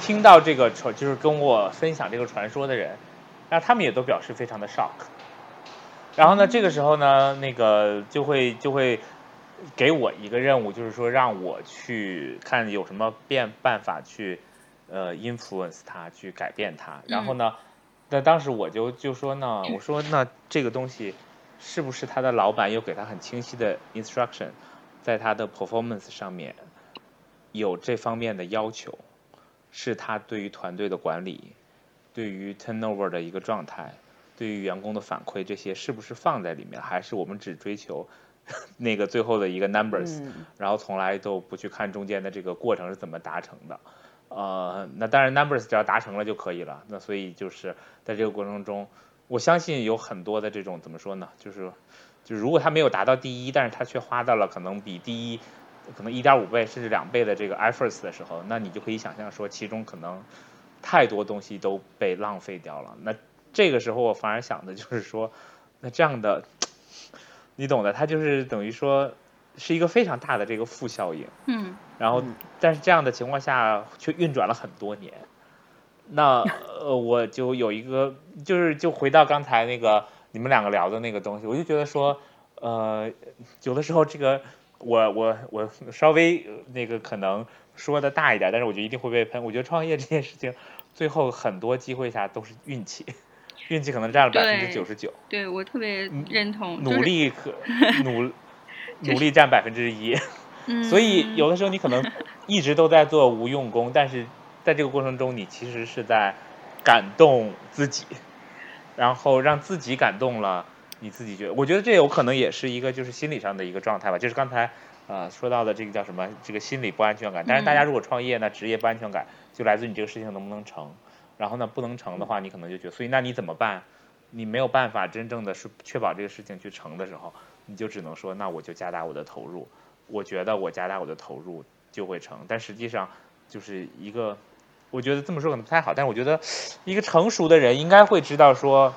听到这个传，就是跟我分享这个传说的人，然后他们也都表示非常的 shock。然后呢，这个时候呢，那个就会就会给我一个任务，就是说让我去看有什么变办法去呃 influence 他，去改变他。然后呢，那当时我就就说呢，我说那这个东西是不是他的老板有给他很清晰的 instruction？在他的 performance 上面有这方面的要求，是他对于团队的管理，对于 turnover 的一个状态，对于员工的反馈这些是不是放在里面，还是我们只追求 那个最后的一个 numbers，、
嗯
然后从来都不去看中间的这个过程是怎么达成的。呃，那当然 numbers 只要达成了就可以了。那所以就是在这个过程中，我相信有很多的这种怎么说呢，就是就如果他没有达到第一，但是他却花到了可能比第一可能一点五倍甚至两倍的这个 efforts 的时候，那你就可以想象说其中可能太多东西都被浪费掉了。那这个时候我反而想的就是说，那这样的，你懂的，它就是等于说是一个非常大的这个负效应。
嗯
然后
嗯，
但是这样的情况下却运转了很多年。那呃，我就有一个，就是就回到刚才那个你们两个聊的那个东西，我就觉得说，呃，有的时候这个我我我稍微呃那个可能说的大一点，但是我觉得一定会被喷。我觉得创业这件事情，最后很多机会下都是运气，运气可能占了百分之九十九，
对我特别认同，
努力可 努努力占百分之一。
嗯，
所以有的时候你可能 一直都在做无用功，但是在这个过程中，你其实是在感动自己，然后让自己感动了，你自己觉得，我觉得这有可能也是一个就是心理上的一个状态吧，就是刚才呃说到的这个叫什么，这个心理不安全感。但是大家如果创业呢，职业不安全感就来自于你这个事情能不能成，然后呢不能成的话，你可能就觉得，所以那你怎么办？你没有办法真正的是确保这个事情去成的时候，你就只能说，那我就加大我的投入。我觉得我加大我的投入就会成，但实际上就是一个，我觉得这么说可能不太好，但是我觉得一个成熟的人应该会知道说，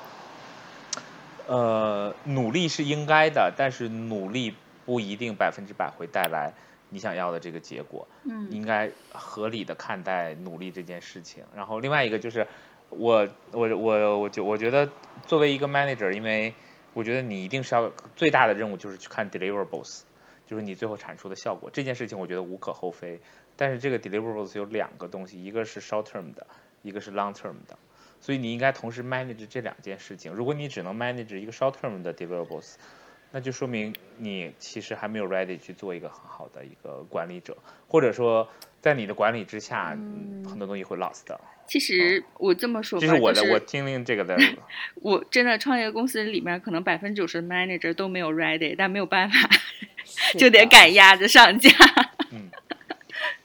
呃，努力是应该的，但是努力不一定百分之百会带来你想要的这个结果。
嗯
应该合理的看待努力这件事情。然后另外一个就是，我我我我就我觉得作为一个 manager，因为我觉得你一定是要最大的任务就是去看 deliverables，就是你最后产出的效果。这件事情我觉得无可厚非，但是这个 deliverables 有两个东西，一个是 short term 的，一个是 long term 的。所以你应该同时 manage 这两件事情。如果你只能 manage 一个 short term 的 deliverables，那就说明你其实还没有 ready 去做一个很好的一个管理者，或者说在你的管理之下，嗯、很多东西会 lost 的。
其实我这么说吧，
这是我的，
就是
我听听这个的。
我真的创业公司里面可能百分之九十的 manager 都没有 ready，但没有办法，就得赶鸭子上架。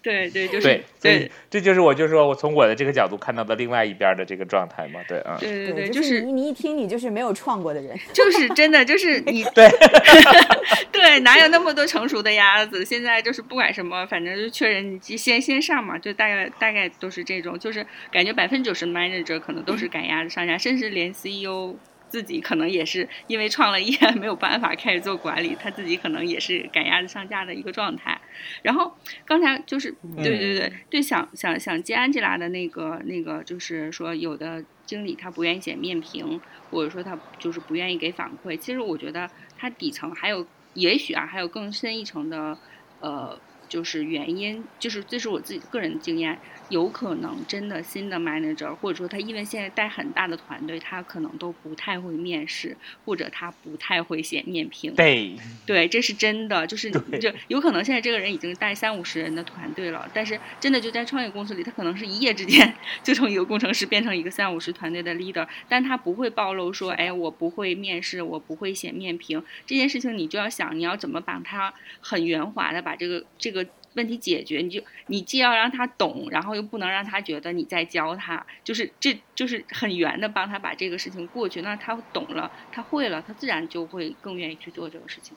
嗯，
对对，就是
对，
对。
这就是我就是说我从我的这个角度看到的另外一边的这个状态嘛，对啊，
对对
对，
就是
你你一听你就是没有创过的人，
就是真的就是 你
对。
对，哪有那么多成熟的鸭子？现在就是不管什么，反正就确认你先先上嘛，就大概大概都是这种，就是感觉百分之九十 manager 可能都是赶鸭子上架，甚至连 CEO 自己可能也是因为创了业 没有办法开始做管理，他自己可能也是赶鸭子上架的一个状态。然后刚才就是对对对对，想想想接 Angela 的那个那个，就是说有的经理他不愿意写面评，或者说他就是不愿意给反馈。其实我觉得他底层还有，也许啊还有更深一层的，呃，就是原因，就是这是我自己个人的经验，有可能真的新的 manager，或者说他因为现在带很大的团队，他可能都不太会面试，或者他不太会写面评。
对
对，这是真的，就是就有可能现在这个人已经带三五十人的团队了，但是真的就在创业公司里，他可能是一夜之间就从一个工程师变成一个三五十团队的 leader，但他不会暴露说，哎，我不会面试，我不会写面评这件事情，你就要想你要怎么把他很圆滑的把这个这个。问题解决，你就你既要让他懂，然后又不能让他觉得你在教他，就是这就是很圆的帮他把这个事情过去。那他懂了，他会了，他自然就会更愿意去做这个事情。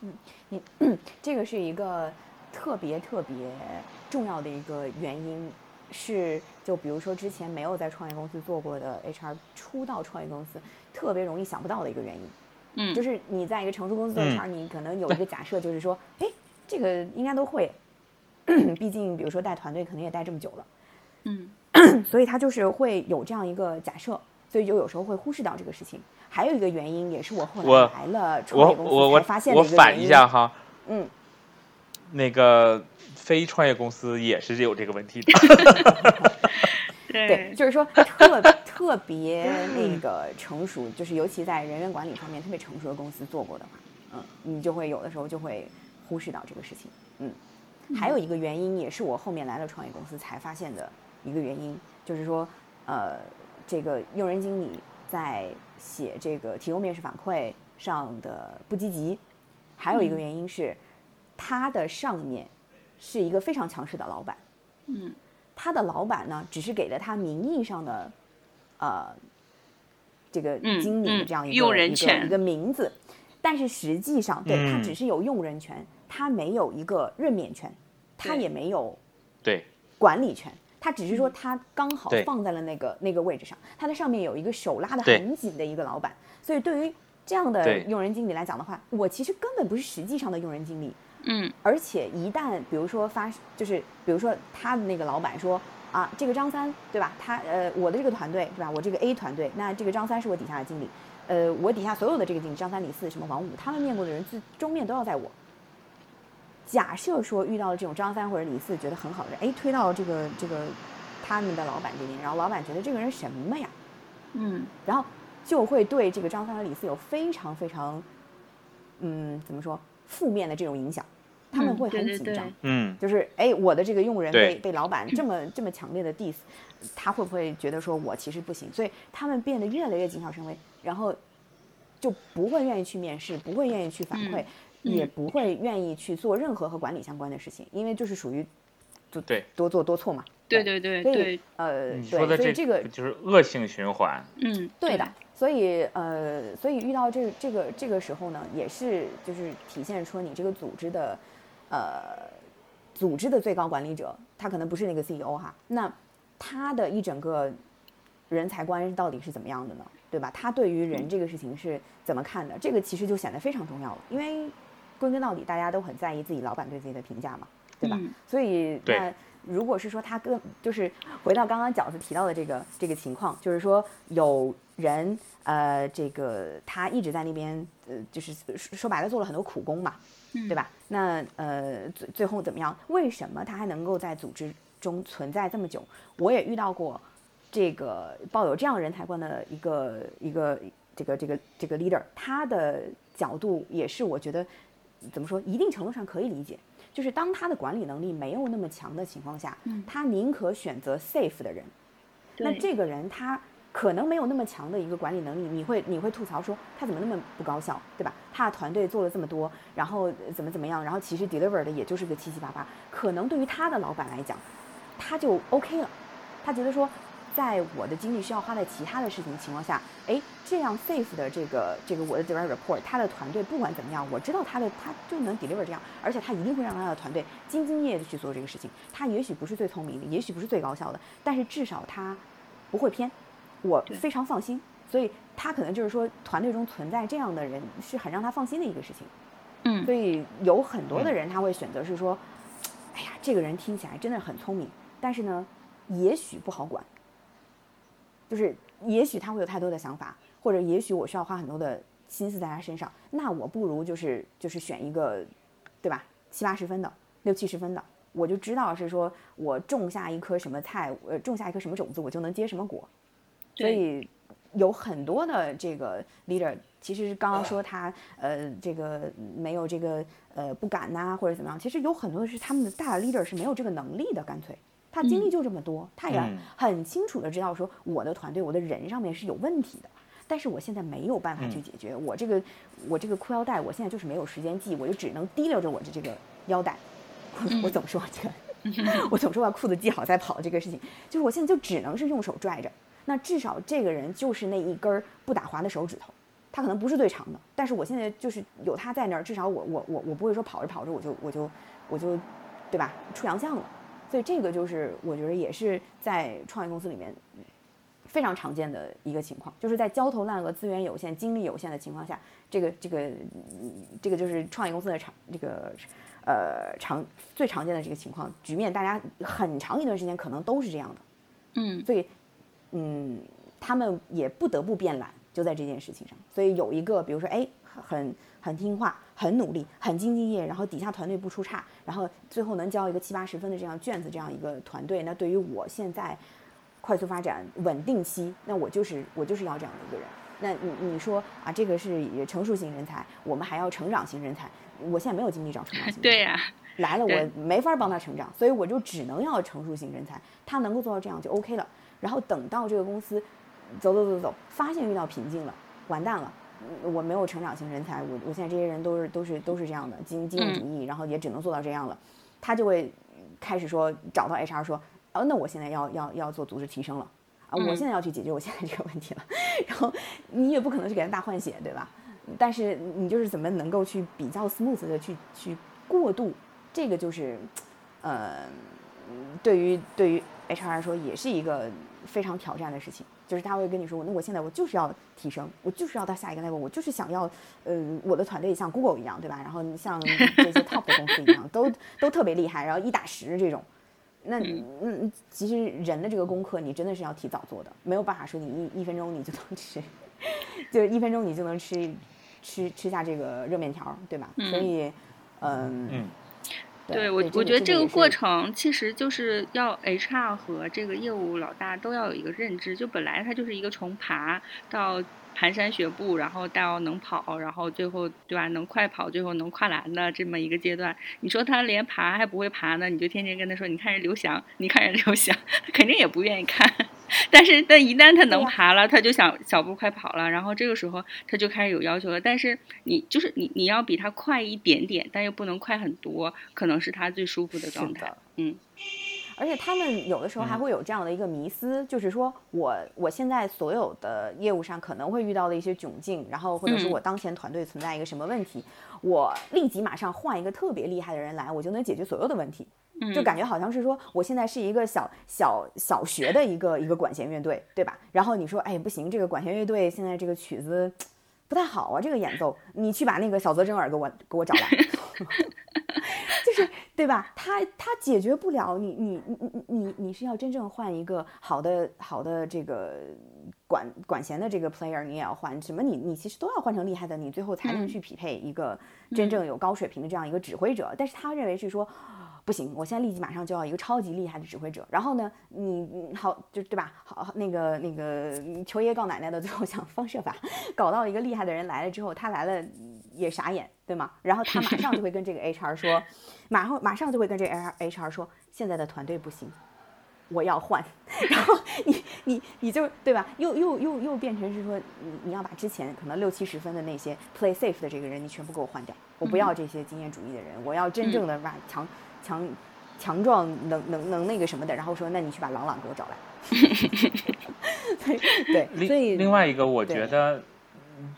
嗯，你这个是一个特别特别重要的一个原因，是就比如说之前没有在创业公司做过的 HR 初到创业公司，特别容易想不到的一个原因。
嗯，
就是你在一个成熟公司做 HR，、你可能有一个假设，就是说，哎，这个应该都会，毕竟比如说带团队可能也带这么久了，
嗯，
所以他就是会有这样一个假设，所以就有时候会忽视到这个事情。还有一个原因，也是我后来来了创
我
业公司
我
发现的
我反一。下哈，
嗯，
那个非创业公司也是有这个问题的。
对，就是说特特别那个成熟，就是尤其在人员管理方面特别成熟的公司做过的话，嗯，你就会有的时候就会忽视到这个事情。嗯，还有一个原因也是我后面来了创业公司才发现的一个原因，就是说，呃，这个用人经理在写这个提供面试反馈上的不积极，还有一个原因是他的上面是一个非常强势的老板。
嗯。
他的老板呢，只是给了他名义上的，呃，这个
嗯
经理的
嗯
这样一个、
用人
一个
权
一个名字，但是实际上，对、他
嗯
只是有用人权，他没有一个任免权，他也没有
对。
管理权，他只是
嗯。
说他刚好放在了那个那个位置上，他的上面有一个手拉的很紧的一个老板，所以对于这样的用人经理来讲的话，我其实根本不是实际上的用人经理，
嗯。
而且一旦比如说发，就是比如说他的那个老板说啊，这个张三对吧？他呃，我的这个团队是吧？我这个 A 团队，那这个张三是我底下的经理，呃，我底下所有的这个经理，张三李四什么王五，他们面过的人最终面都要在我。假设说遇到了这种张三或者李四觉得很好的人，哎，推到这个这个他们的老板这边，然后老板觉得这个人什么呀？
嗯
然后就会对这个张三和李四有非常非常，嗯，怎么说负面的这种影响，他们
嗯
会很紧张。
嗯，
就是哎，我的这个用人被被老板这么这么强烈的 diss，他会不会觉得说我其实不行？所以他们变得越来越谨小慎微，然后就不会愿意去面试，不会愿意去反馈，
嗯
也不会愿意去做任何和管理相关的事情，因为就是属于就
对
多做多错嘛。
对对对
所以
对，
呃，
你
对，
说的这
所以这个
就是恶性循环。
嗯，
对的，所以呃，所以遇到这这个这个时候呢，也是就是体现出你这个组织的呃组织的最高管理者，他可能不是那个 CEO 哈，那他的一整个人才观到底是怎么样的呢？对吧？他对于人这个事情是怎么看的？这个其实就显得非常重要了，因为归根到底，大家都很在意自己老板对自己的评价嘛，对吧？
嗯
所以那如果是说他更就是回到刚刚饺子提到的这个这个情况，就是说有人呃这个他一直在那边呃就是说说白了做了很多苦工嘛，对吧？那呃最最后怎么样？为什么他还能够在组织中存在这么久？我也遇到过这个抱有这样人才观的一个一个这个这个这个 leader，他的角度也是我觉得怎么说，一定程度上可以理解。就是当他的管理能力没有那么强的情况下，他宁可选择 safe 的人。那这个人他可能没有那么强的一个管理能力，你会你会吐槽说他怎么那么不高效，对吧？他的团队做了这么多，然后呃怎么怎么样，然后其实 deliver 的也就是个七七八八。可能对于他的老板来讲，他就 OK 了，他觉得说，在我的精力需要花在其他的事情情况下，哎，这样 safe 的这个这个我的 direct report，他的团队不管怎么样，我知道他的他就能 deliver 这样，而且他一定会让他的团队兢兢业业的去做这个事情。他也许不是最聪明的，也许不是最高效的，但是至少他不会偏，我非常放心。所以他可能就是说，团队中存在这样的人是很让他放心的一个事情。
嗯
所以有很多的人他会选择是说，哎呀，这个人听起来真的很聪明，但是呢，也许不好管。就是也许他会有太多的想法，或者也许我需要花很多的心思在他身上，那我不如就是就是选一个，对吧？七八十分的，六七十分的，我就知道是说我种下一颗什么菜，呃，种下一颗什么种子，我就能结什么果。所以有很多的这个 leader，其实刚刚说他呃这个没有这个呃不敢呐、或者怎么样，其实有很多的是他们的大 leader 是没有这个能力的，干脆他精力就这么多，他也
嗯
很清楚的知道说我的团队我的人上面是有问题的。但是我现在没有办法去
嗯
解决，我这个我这个裤腰带，我现在就是没有时间系，我就只能提溜着我的这个腰带。我我怎么说这个？我总说把裤子系好再跑这个事情，就是我现在就只能是用手拽着。那至少这个人就是那一根儿不打滑的手指头，他可能不是最长的，但是我现在就是有他在那儿，至少我我我我不会说跑着跑着我就我就我就，对吧？出洋相了。所以这个就是我觉得也是在创业公司里面非常常见的一个情况，就是在焦头烂额、资源有限、精力有限的情况下，这个这个嗯这个就是创业公司的常这个呃常最常见的这个情况局面，大家很长一段时间可能都是这样的。
嗯
所以，嗯，他们也不得不变懒，就在这件事情上。所以有一个，比如说，哎，很很听话，很努力，很兢兢业业，然后底下团队不出差，然后最后能交一个七八十分的这样卷子，这样一个团队，那对于我现在快速发展稳定期，那我就是我就是要这样的一个人。那你你说啊，这个是成熟型人才，我们还要成长型人才，我现在没有精力找成长型人才。
对呀、
来了，我没法帮他成长，所以我就只能要成熟型人才，他能够做到这样就 OK 了。然后等到这个公司走走走走，发现遇到瓶颈了，完蛋了，嗯我没有成长型人才，我我现在这些人都是都是都是这样的经经验主义，然后也只能做到这样了，他就会开始说找到 HR 说，哦，那我现在要要要做组织提升了。啊，我
嗯。
现在要去解决我现在这个问题了，然后你也不可能去给他大换血，对吧？但是你就是怎么能够去比较 smooth 的去去过渡，这个就是，呃，对于对于 HR 来说也是一个非常挑战的事情，就是他会跟你说，那我现在我就是要提升，我就是要到下一个 level，我就是想要，呃，我的团队像 Google 一样，对吧？然后像这些 top 的公司一样，都都特别厉害，然后一打十这种。那嗯，其实人的这个功课，你真的是要提早做的，没有办法说你一一分钟你就能吃，就是一分钟你就能吃吃吃下这个热面条，对吧？所以，嗯
嗯，
对我，我觉得这个过程其实就是要 HR 和这个业务老大都要有一个认知，就本来它就是一个从爬到蹒跚学步，然后到能跑，然后最后对吧能快跑，最后能跨栏的这么一个阶段。你说他连爬还不会爬呢，你就天天跟他说，你看人刘翔，你看人刘翔，他肯定也不愿意看。但是，但一旦他能爬了，他就想小步快跑了，然后这个时候他就开始有要求了。但是你就是你，你要比他快一点点，但又不能快很多，可能是他最舒服的状态。嗯，
而且他们有的时候还会有这样的一个迷思，就是说我我现在所有的业务上可能会遇到的一些窘境，然后或者是我当前团队存在一个什么问题，我立即马上换一个特别厉害的人来，我就能解决所有的问题。就感觉好像是说，我现在是一个小小小学的一个一个管弦乐队，对吧？然后你说，哎，不行，这个管弦乐队现在这个曲子不太好啊，这个演奏，你去把那个小泽征尔给我给我找来，就是对吧？他他解决不了，你你你你你你是要真正换一个好的好的这个管管弦的这个 player，你也要换什么？你你其实都要换成厉害的，你最后才能去匹配一个真正有高水平的这样一个指挥者。但是他认为是说。不行，我现在立即马上就要一个超级厉害的指挥者。然后呢，你好，就对吧？好，那个那个求爷告奶奶的，最后想方设法搞到一个厉害的人来了之后，他来了也傻眼，对吗？然后他马上就会跟这个 HR 说，马上马上就会跟这个 HR 说，现在的团队不行，我要换。然后你你你就对吧？又又又又变成是说，你你要把之前可能六七十分的那些 play safe 的这个人，你全部给我换掉。我不要这些经验主义的人，我要真正的把强。强强壮能能能那个什么的，然后说那你去把朗朗给我找来。对，所以
另外一个我觉得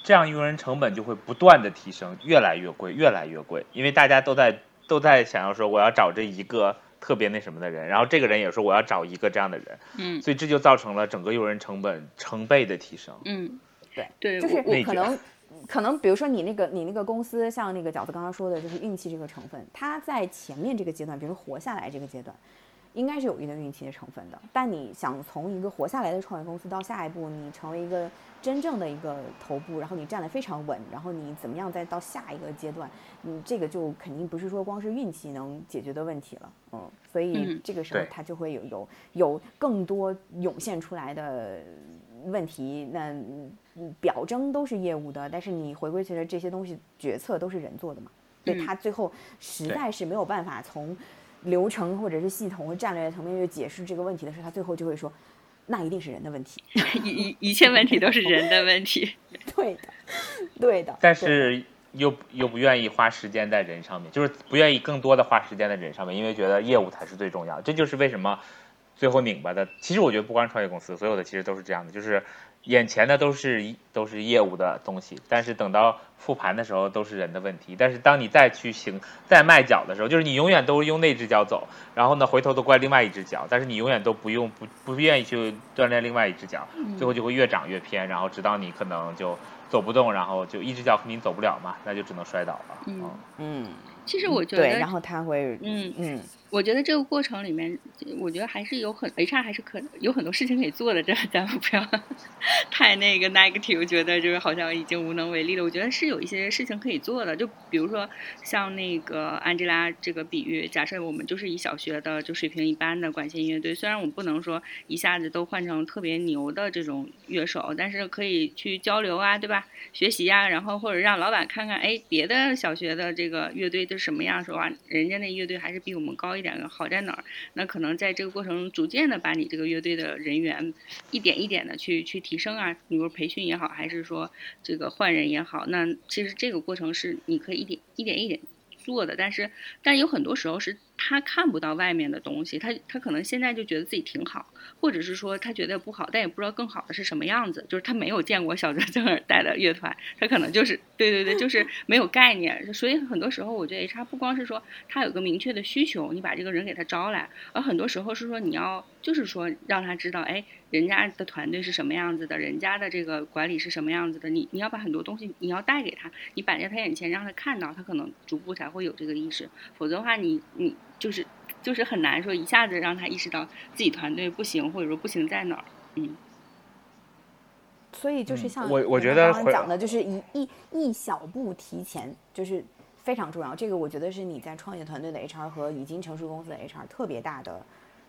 这样用人成本就会不断的提升，越来越贵，越来越贵，因为大家都在都在想要说我要找这一个特别那什么的人，然后这个人也说我要找一个这样的人，
嗯，
所以这就造成了整个用人成本成倍的提升。
嗯，
对
对，
就是可能。可能比如说你那个你那个公司，像那个饺子刚刚说的，就是运气这个成分，它在前面这个阶段，比如活下来这个阶段，应该是有一定运气的成分的。但你想从一个活下来的创业公司到下一步，你成为一个真正的一个头部，然后你站得非常稳，然后你怎么样再到下一个阶段，你这个就肯定不是说光是运气能解决的问题了。嗯，所以这个时候它就会有有有更多涌现出来的问题。那。表征都是业务的，但是你回归其实这些东西决策都是人做的嘛，所以他最后实在是没有办法从流程或者是系统和战略层面去解释这个问题的时候，他最后就会说，那一定是人的问题，
一一切问题都是人的问题，
对的，对的，
但是又又不愿意花时间在人上面，就是不愿意更多的花时间在人上面，因为觉得业务才是最重要的，这就是为什么最后拧巴的。其实我觉得不光创业公司，所有的其实都是这样的，就是。眼前的都是都是业务的东西，但是等到复盘的时候都是人的问题。但是当你再去行再迈脚的时候，就是你永远都用那只脚走，然后呢回头都怪另外一只脚，但是你永远都不用不不愿意去锻炼另外一只脚，最后就会越长越偏，然后直到你可能就走不动，然后就一只脚肯定走不了嘛，那就只能摔倒了。
嗯嗯，
其实我觉得，
对，然后他会，嗯嗯。
我觉得这个过程里面，我觉得还是有很 HR 还是可有很多事情可以做的，这咱们不要 太那个 negative，觉得就是好像已经无能为力了。我觉得是有一些事情可以做的，就比如说像那个安吉拉这个比喻，假设我们就是以小学的就水平一般的管弦乐队，虽然我们不能说一下子都换成特别牛的这种乐手，但是可以去交流啊，对吧？学习呀，然后或者让老板看看，哎，别的小学的这个乐队都什么样，说哇，人家那乐队还是比我们高一。一点好在哪儿？那可能在这个过程中，逐渐的把你这个乐队的人员一点一点的去去提升啊，比如培训也好，还是说这个换人也好，那其实这个过程是你可以一点一点一点做的。但是，但有很多时候是他看不到外面的东西，他他可能现在就觉得自己挺好。或者是说他觉得不好，但也不知道更好的是什么样子。就是他没有见过小泽征尔带的乐团，他可能就是对对对，就是 没有概念。所以很多时候，我觉得 HR 不光是说他有个明确的需求，你把这个人给他招来，而很多时候是说你要就是说让他知道，哎，人家的团队是什么样子的，人家的这个管理是什么样子的。你你要把很多东西你要带给他，你摆在他眼前让他看到，他可能逐步才会有这个意识。否则的话，你你就是。就是很难说一下子让他意识到自己团队不行，或者说不行在哪儿，嗯。
所以就是像
我我觉得
刚刚讲的，就是一一一小步提前，就是非常重要。这个我觉得是你在创业团队的 HR 和已经成熟公司的 HR 特别大的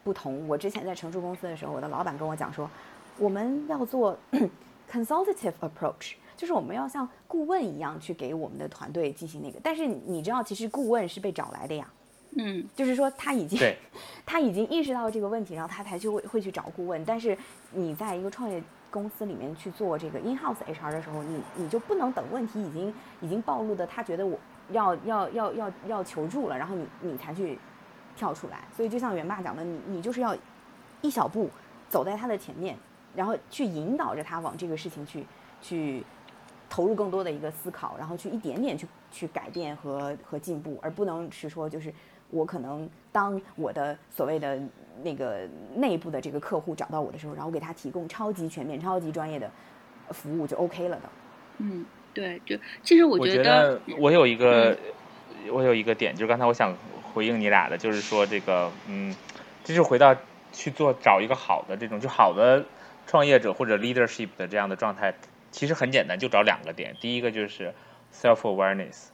不同。我之前在成熟公司的时候，我的老板跟我讲说，我们要做 consultative approach，就是我们要像顾问一样去给我们的团队进行那个。但是你知道，其实顾问是被找来的呀。
嗯，
就是说他已经，他已经意识到这个问题，然后他才去会会去找顾问。但是你在一个创业公司里面去做这个 in house HR 的时候，你你就不能等问题已经已经暴露的，他觉得我要要要要要求助了，然后你你才去跳出来。所以就像元爸讲的，你你就是要一小步走在他的前面，然后去引导着他往这个事情去去投入更多的一个思考，然后去一点点去去改变和和进步，而不能是说就是我可能当我的所谓的那个内部的这个客户找到我的时候，然后给他提供超级全面、超级专业的服务就 OK 了的。
嗯，对，就其实我
我
觉
得我有一个、我有一个点，就是刚才我想回应你俩的，就是说这个，嗯，这就回到去做找一个好的这种就好的创业者或者 leadership 的这样的状态，其实很简单，就找两个点，第一个就是 self awareness。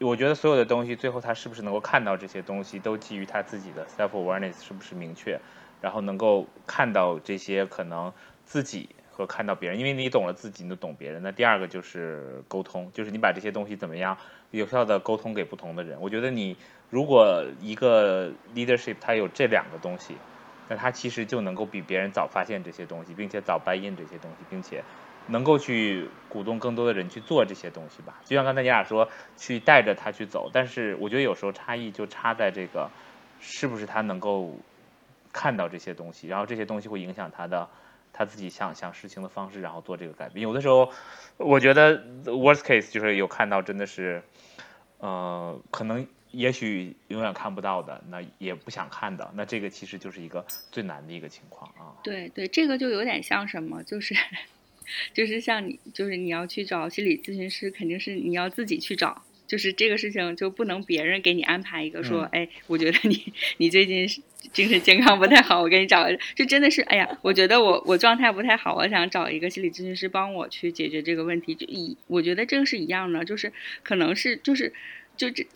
我觉得所有的东西最后他是不是能够看到这些东西，都基于他自己的 self awareness 是不是明确，然后能够看到这些可能自己和看到别人，因为你懂了自己，你就懂别人。那第二个就是沟通，就是你把这些东西怎么样有效的沟通给不同的人。我觉得你如果一个 leadership 他有这两个东西，那他其实就能够比别人早发现这些东西，并且早 buy in 这些东西，并且。能够去鼓动更多的人去做这些东西吧，就像刚才你俩说，去带着他去走。但是我觉得有时候差异就差在这个，是不是他能够看到这些东西，然后这些东西会影响他的他自己想想事情的方式，然后做这个改变。有的时候，我觉得 worst case 就是有看到真的是，呃，可能也许永远看不到的，那也不想看的，那这个其实就是一个最难的一个情况啊。
对对，这个就有点像什么，就是。就是像你，就是你要去找心理咨询师，肯定是你要自己去找。就是这个事情就不能别人给你安排一个说，哎，我觉得你你最近精神健康不太好，我给你找个。就真的是，哎呀，我觉得我我状态不太好，我想找一个心理咨询师帮我去解决这个问题。就一，我觉得这个是一样的，就是可能是就是就这。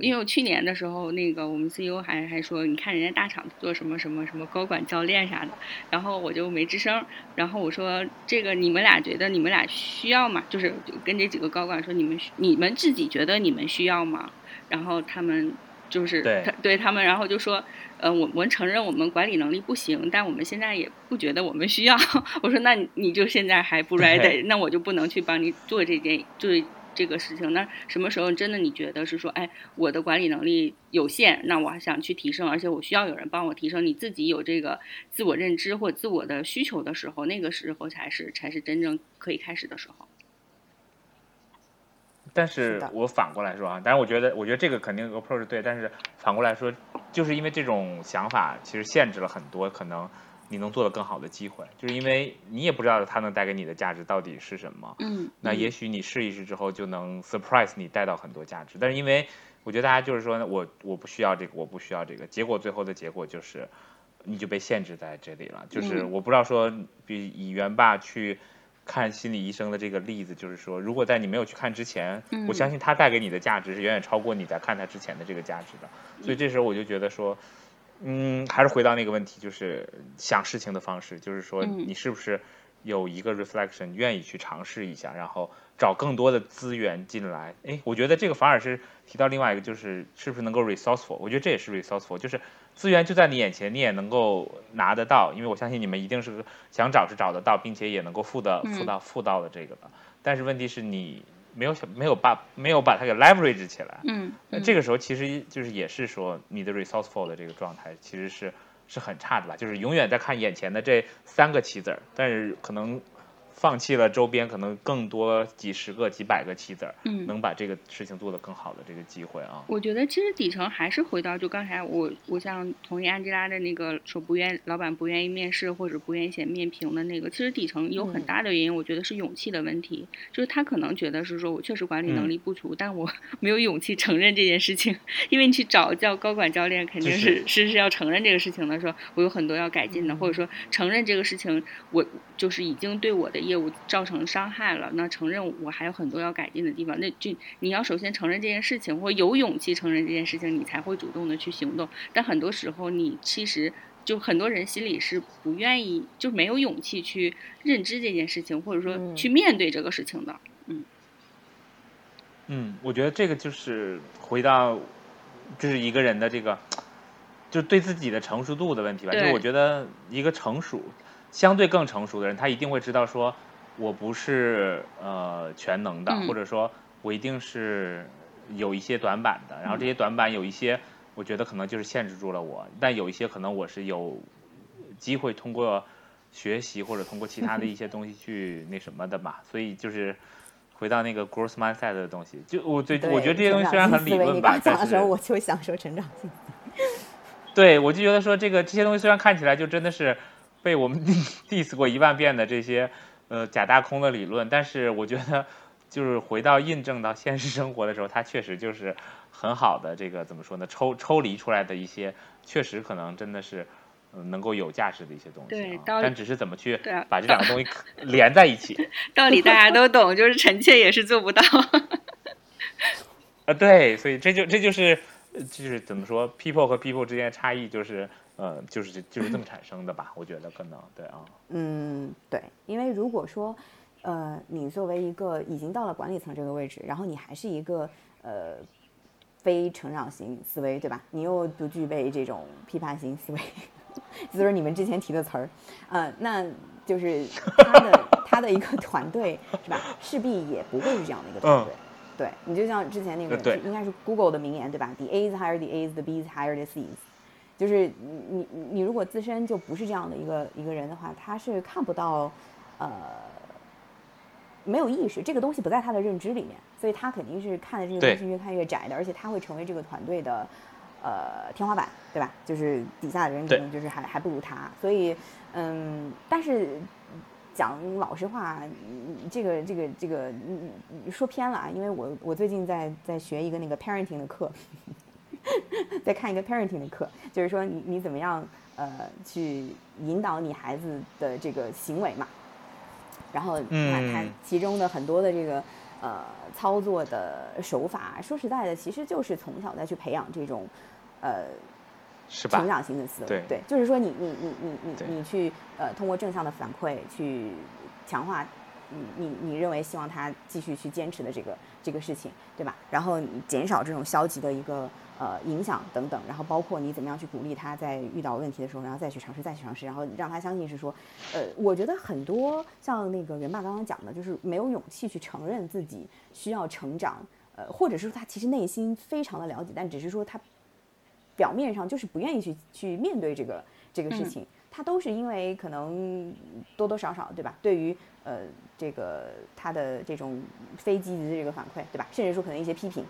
因为我去年的时候，那个我们 CEO 还还说，你看人家大厂做什么什么什么高管教练啥的，然后我就没吱声。然后我说，这个你们俩觉得你们俩需要吗？就是跟这几个高管说，你们你们自己觉得你们需要吗？然后他们就是
对
对他们，然后就说，呃，我我们承认我们管理能力不行，但我们现在也不觉得我们需要。我说，那你就现在还不 ready，那我就不能去帮你做这件做。这个事情，那什么时候真的你觉得是说，哎，我的管理能力有限，那我还想去提升，而且我需要有人帮我提升。你自己有这个自我认知或自我的需求的时候，那个时候才是才是真正可以开始的时候。
但是我反过来说啊，但是我觉得，我觉得这个肯定 approach 对，但是反过来说，就是因为这种想法其实限制了很多可能。你能做的更好的机会，就是因为你也不知道它能带给你的价值到底是什么。
嗯，
那也许你试一试之后就能 surprise 你带到很多价值。但是因为我觉得大家就是说，我我不需要这个，我不需要这个，结果最后的结果就是你就被限制在这里了。就是我不知道说，比以元霸去看心理医生的这个例子，就是说，如果在你没有去看之前，我相信他带给你的价值是远远超过你在看他之前的这个价值的。所以这时候我就觉得说。嗯，还是回到那个问题，就是想事情的方式，就是说你是不是有一个 reflection，愿意去尝试一下，然后找更多的资源进来。哎，我觉得这个反而是提到另外一个，就是是不是能够 resourceful。我觉得这也是 resourceful，就是资源就在你眼前，你也能够拿得到。因为我相信你们一定是想找是找得到，并且也能够付的付到付到的这个的。但是问题是你。没有没有把没有把它给 leverage 起来，
嗯，
那这个时候其实就是也是说你的 resourceful 的这个状态其实是是很差的吧，就是永远在看眼前的这三个棋子儿，但是可能。放弃了周边可能更多几十个、几百个棋子儿，
嗯，
能把这个事情做得更好的这个机会啊。
我觉得其实底层还是回到就刚才我我像同意安吉拉的那个说不愿老板不愿意面试或者不愿意写面评的那个，其实底层有很大的原因，我觉得是勇气的问题。就是他可能觉得是说我确实管理能力不足，但我没有勇气承认这件事情。因为你去找叫高管教练，肯定是是是要承认这个事情的，说我有很多要改进的，或者说承认这个事情，我就是已经对我的业务造成伤害了，那承认我还有很多要改进的地方，那就你要首先承认这件事情，或有勇气承认这件事情，你才会主动的去行动。但很多时候，你其实就很多人心里是不愿意，就没有勇气去认知这件事情，或者说去面对这个事情的。嗯，
嗯，我觉得这个就是回到，就是一个人的这个，就对自己的成熟度的问题吧。就我觉得一个成熟。相对更成熟的人，他一定会知道说，我不是呃全能的，或者说我一定是有一些短板的。然后这些短板有一些我觉得可能就是限制住了我。但有一些可能我是有机会通过学习或者通过其他的一些 东西去那什么的嘛。所以就是回到那个 growth mindset 的东西，就我对我觉得这些东西虽然很理论吧，但是
我就想说成长性。
对，我就觉得说这个这些东西虽然看起来就真的是被我们 diss 过一万遍的这些呃假大空的理论，但是我觉得就是回到印证到现实生活的时候，它确实就是很好的这个怎么说呢？抽抽离出来的一些，确实可能真的是能够有价值的一些东西。
对，
但只是怎么去把这两个东西 连在一起。
道理大家都懂，就是臣妾也是做不到。
啊，对，所以这就这就是。就是怎么说，people 和 people 之间的差异，就是呃，就是就是这么产生的吧？我觉得可能对啊。
嗯，对，因为如果说，呃，你作为一个已经到了管理层这个位置，然后你还是一个呃非成长型思维，对吧？你又不具备这种批判型思维，就是你们之前提的词儿，呃，那就是他的 他的一个团队是吧？势必也不会是这样的一个团队。对你就像之前那个，应该是 Google 的名言，对吧？The A's hire the A's, the B's hire the C's。就是你你你如果自身就不是这样的一个一个人的话，他是看不到，呃，没有意识，这个东西不在他的认知里面，所以他肯定是看的这个东西越看越窄的，而且他会成为这个团队的呃天花板，对吧？就是底下的人可能就是还还不如他，所以嗯，但是。讲老实话，这个这个这个说偏了啊，因为我我最近在在学一个那个 parenting 的课，在看一个 parenting 的课，就是说你你怎么样呃去引导你孩子的这个行为嘛，然后他他其中的很多的这个呃操作的手法，说实在的，其实就是从小再去培养这种呃。成长型的思维，对，就是说你你你你你你去呃通过正向的反馈去强化你你你认为希望他继续去坚持的这个这个事情，对吧？然后减少这种消极的一个呃影响等等，然后包括你怎么样去鼓励他在遇到问题的时候，然后再去尝试再去尝试，然后让他相信是说，呃，我觉得很多像那个元爸刚刚讲的，就是没有勇气去承认自己需要成长，呃，或者是说他其实内心非常的了解，但只是说他。表面上就是不愿意去去面对这个这个事情，他都是因为可能多多少少对吧？对于呃这个他的这种非积极的这个反馈对吧？甚至说可能一些批评、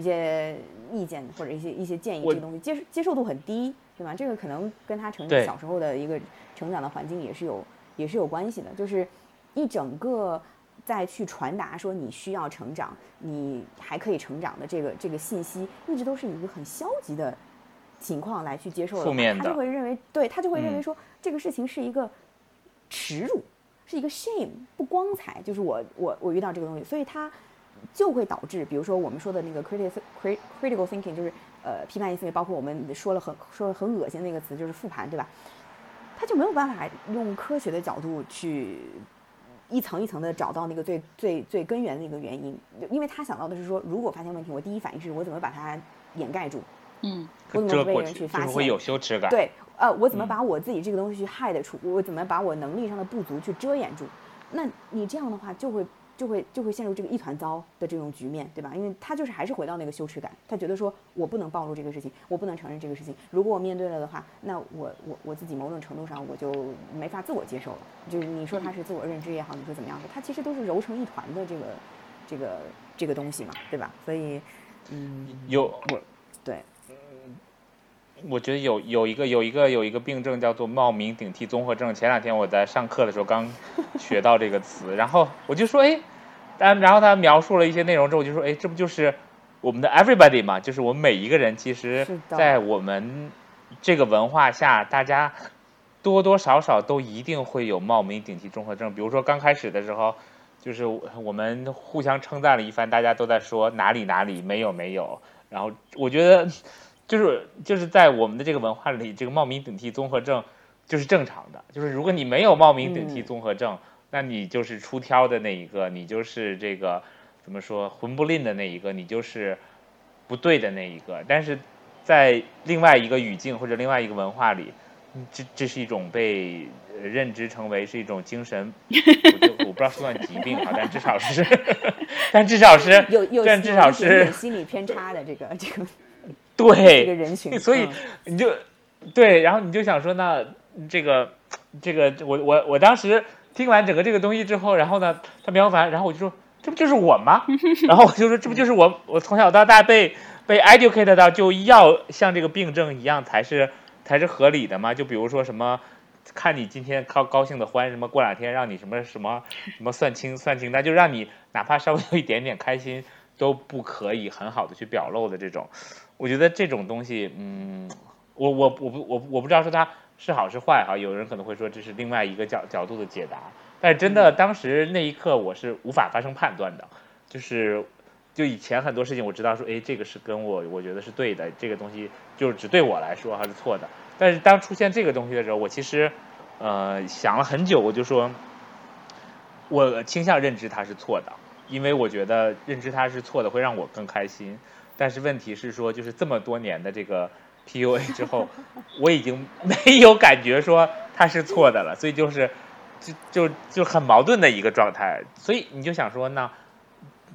一些意见或者一些一些建议这些东西接接受度很低对吧？这个可能跟他成小时候的一个成长的环境也是有也是有关系的。就是一整个在去传达说你需要成长，你还可以成长的这个这个信息，一直都是一个很消极的。情况来去接受的，他就会认为，对他就会认为说这个事情是一个耻辱，是一个 shame，不光彩。就是我我我遇到这个东西，所以他就会导致，比如说我们说的那个 critical critical thinking，就是呃批判性思维，包括我们说了很说了很恶心的那个词，就是复盘，对吧？他就没有办法用科学的角度去一层一层的找到那个最最最根源的一个原因，因为他想到的是说，如果发现问题，我第一反应是我怎么把它掩盖住。
嗯，
我怎么被人去发现？
会有羞耻感。
对，呃，我怎么把我自己这个东西去害得出？我怎么把我能力上的不足去遮掩住？那你这样的话，就会就会就会陷入这个一团糟的这种局面，对吧？因为他就是还是回到那个羞耻感，他觉得说我不能暴露这个事情，我不能承认这个事情。如果我面对了的话，那我我我自己某种程度上我就没法自我接受了。就是你说他是自我认知也好，你说怎么样的，他其实都是揉成一团的这个这个这个东西嘛，对吧？所以，嗯，
有我。我觉得有有一个有一个有一个病症叫做冒名顶替综合症。前两天我在上课的时候刚 学到这个词，然后我就说，哎，但然后他描述了一些内容之后，我就说，哎，这不就是我们的 everybody 嘛？就是我们每一个人，其实，在我们这个文化下，大家多多少少都一定会有冒名顶替综合症。比如说刚开始的时候，就是我们互相称赞了一番，大家都在说哪里哪里没有没有，然后我觉得。就是就是在我们的这个文化里，这个冒名顶替综合症就是正常的。就是如果你没有冒名顶替综合症，那你就是出挑的那一个，你就是这个怎么说混不吝的那一个，你就是不对的那一个。但是在另外一个语境或者另外一个文化里，这这是一种被认知成为是一种精神，我就我不知道算疾病啊，但至少是，但至少是
有有
但至少是
心理偏差的这个这个
对
这个人群，
所以你就对，然后你就想说，那这个这个，我我我当时听完整个这个东西之后，然后呢，他苗凡，然后我就说，这不就是我吗？然后我就说，这不就是我？我从小到大被被 educate 到就要像这个病症一样才是才是合理的吗？就比如说什么，看你今天高高兴的欢，什么过两天让你什么什么什么算清算清那，就让你哪怕稍微有一点点开心都不可以很好的去表露的这种。我觉得这种东西，嗯，我我我不我我不知道说它是好是坏哈，有人可能会说这是另外一个角角度的解答，但是真的当时那一刻我是无法发生判断的，就是就以前很多事情我知道说，哎，这个是跟我我觉得是对的，这个东西就是只对我来说还是错的，但是当出现这个东西的时候，我其实呃想了很久，我就说，我倾向认知它是错的，因为我觉得认知它是错的会让我更开心。但是问题是说，就是这么多年的这个 PUA 之后，我已经 没有感觉说它是错的了，所以就是就就就很矛盾的一个状态。所以你就想说，那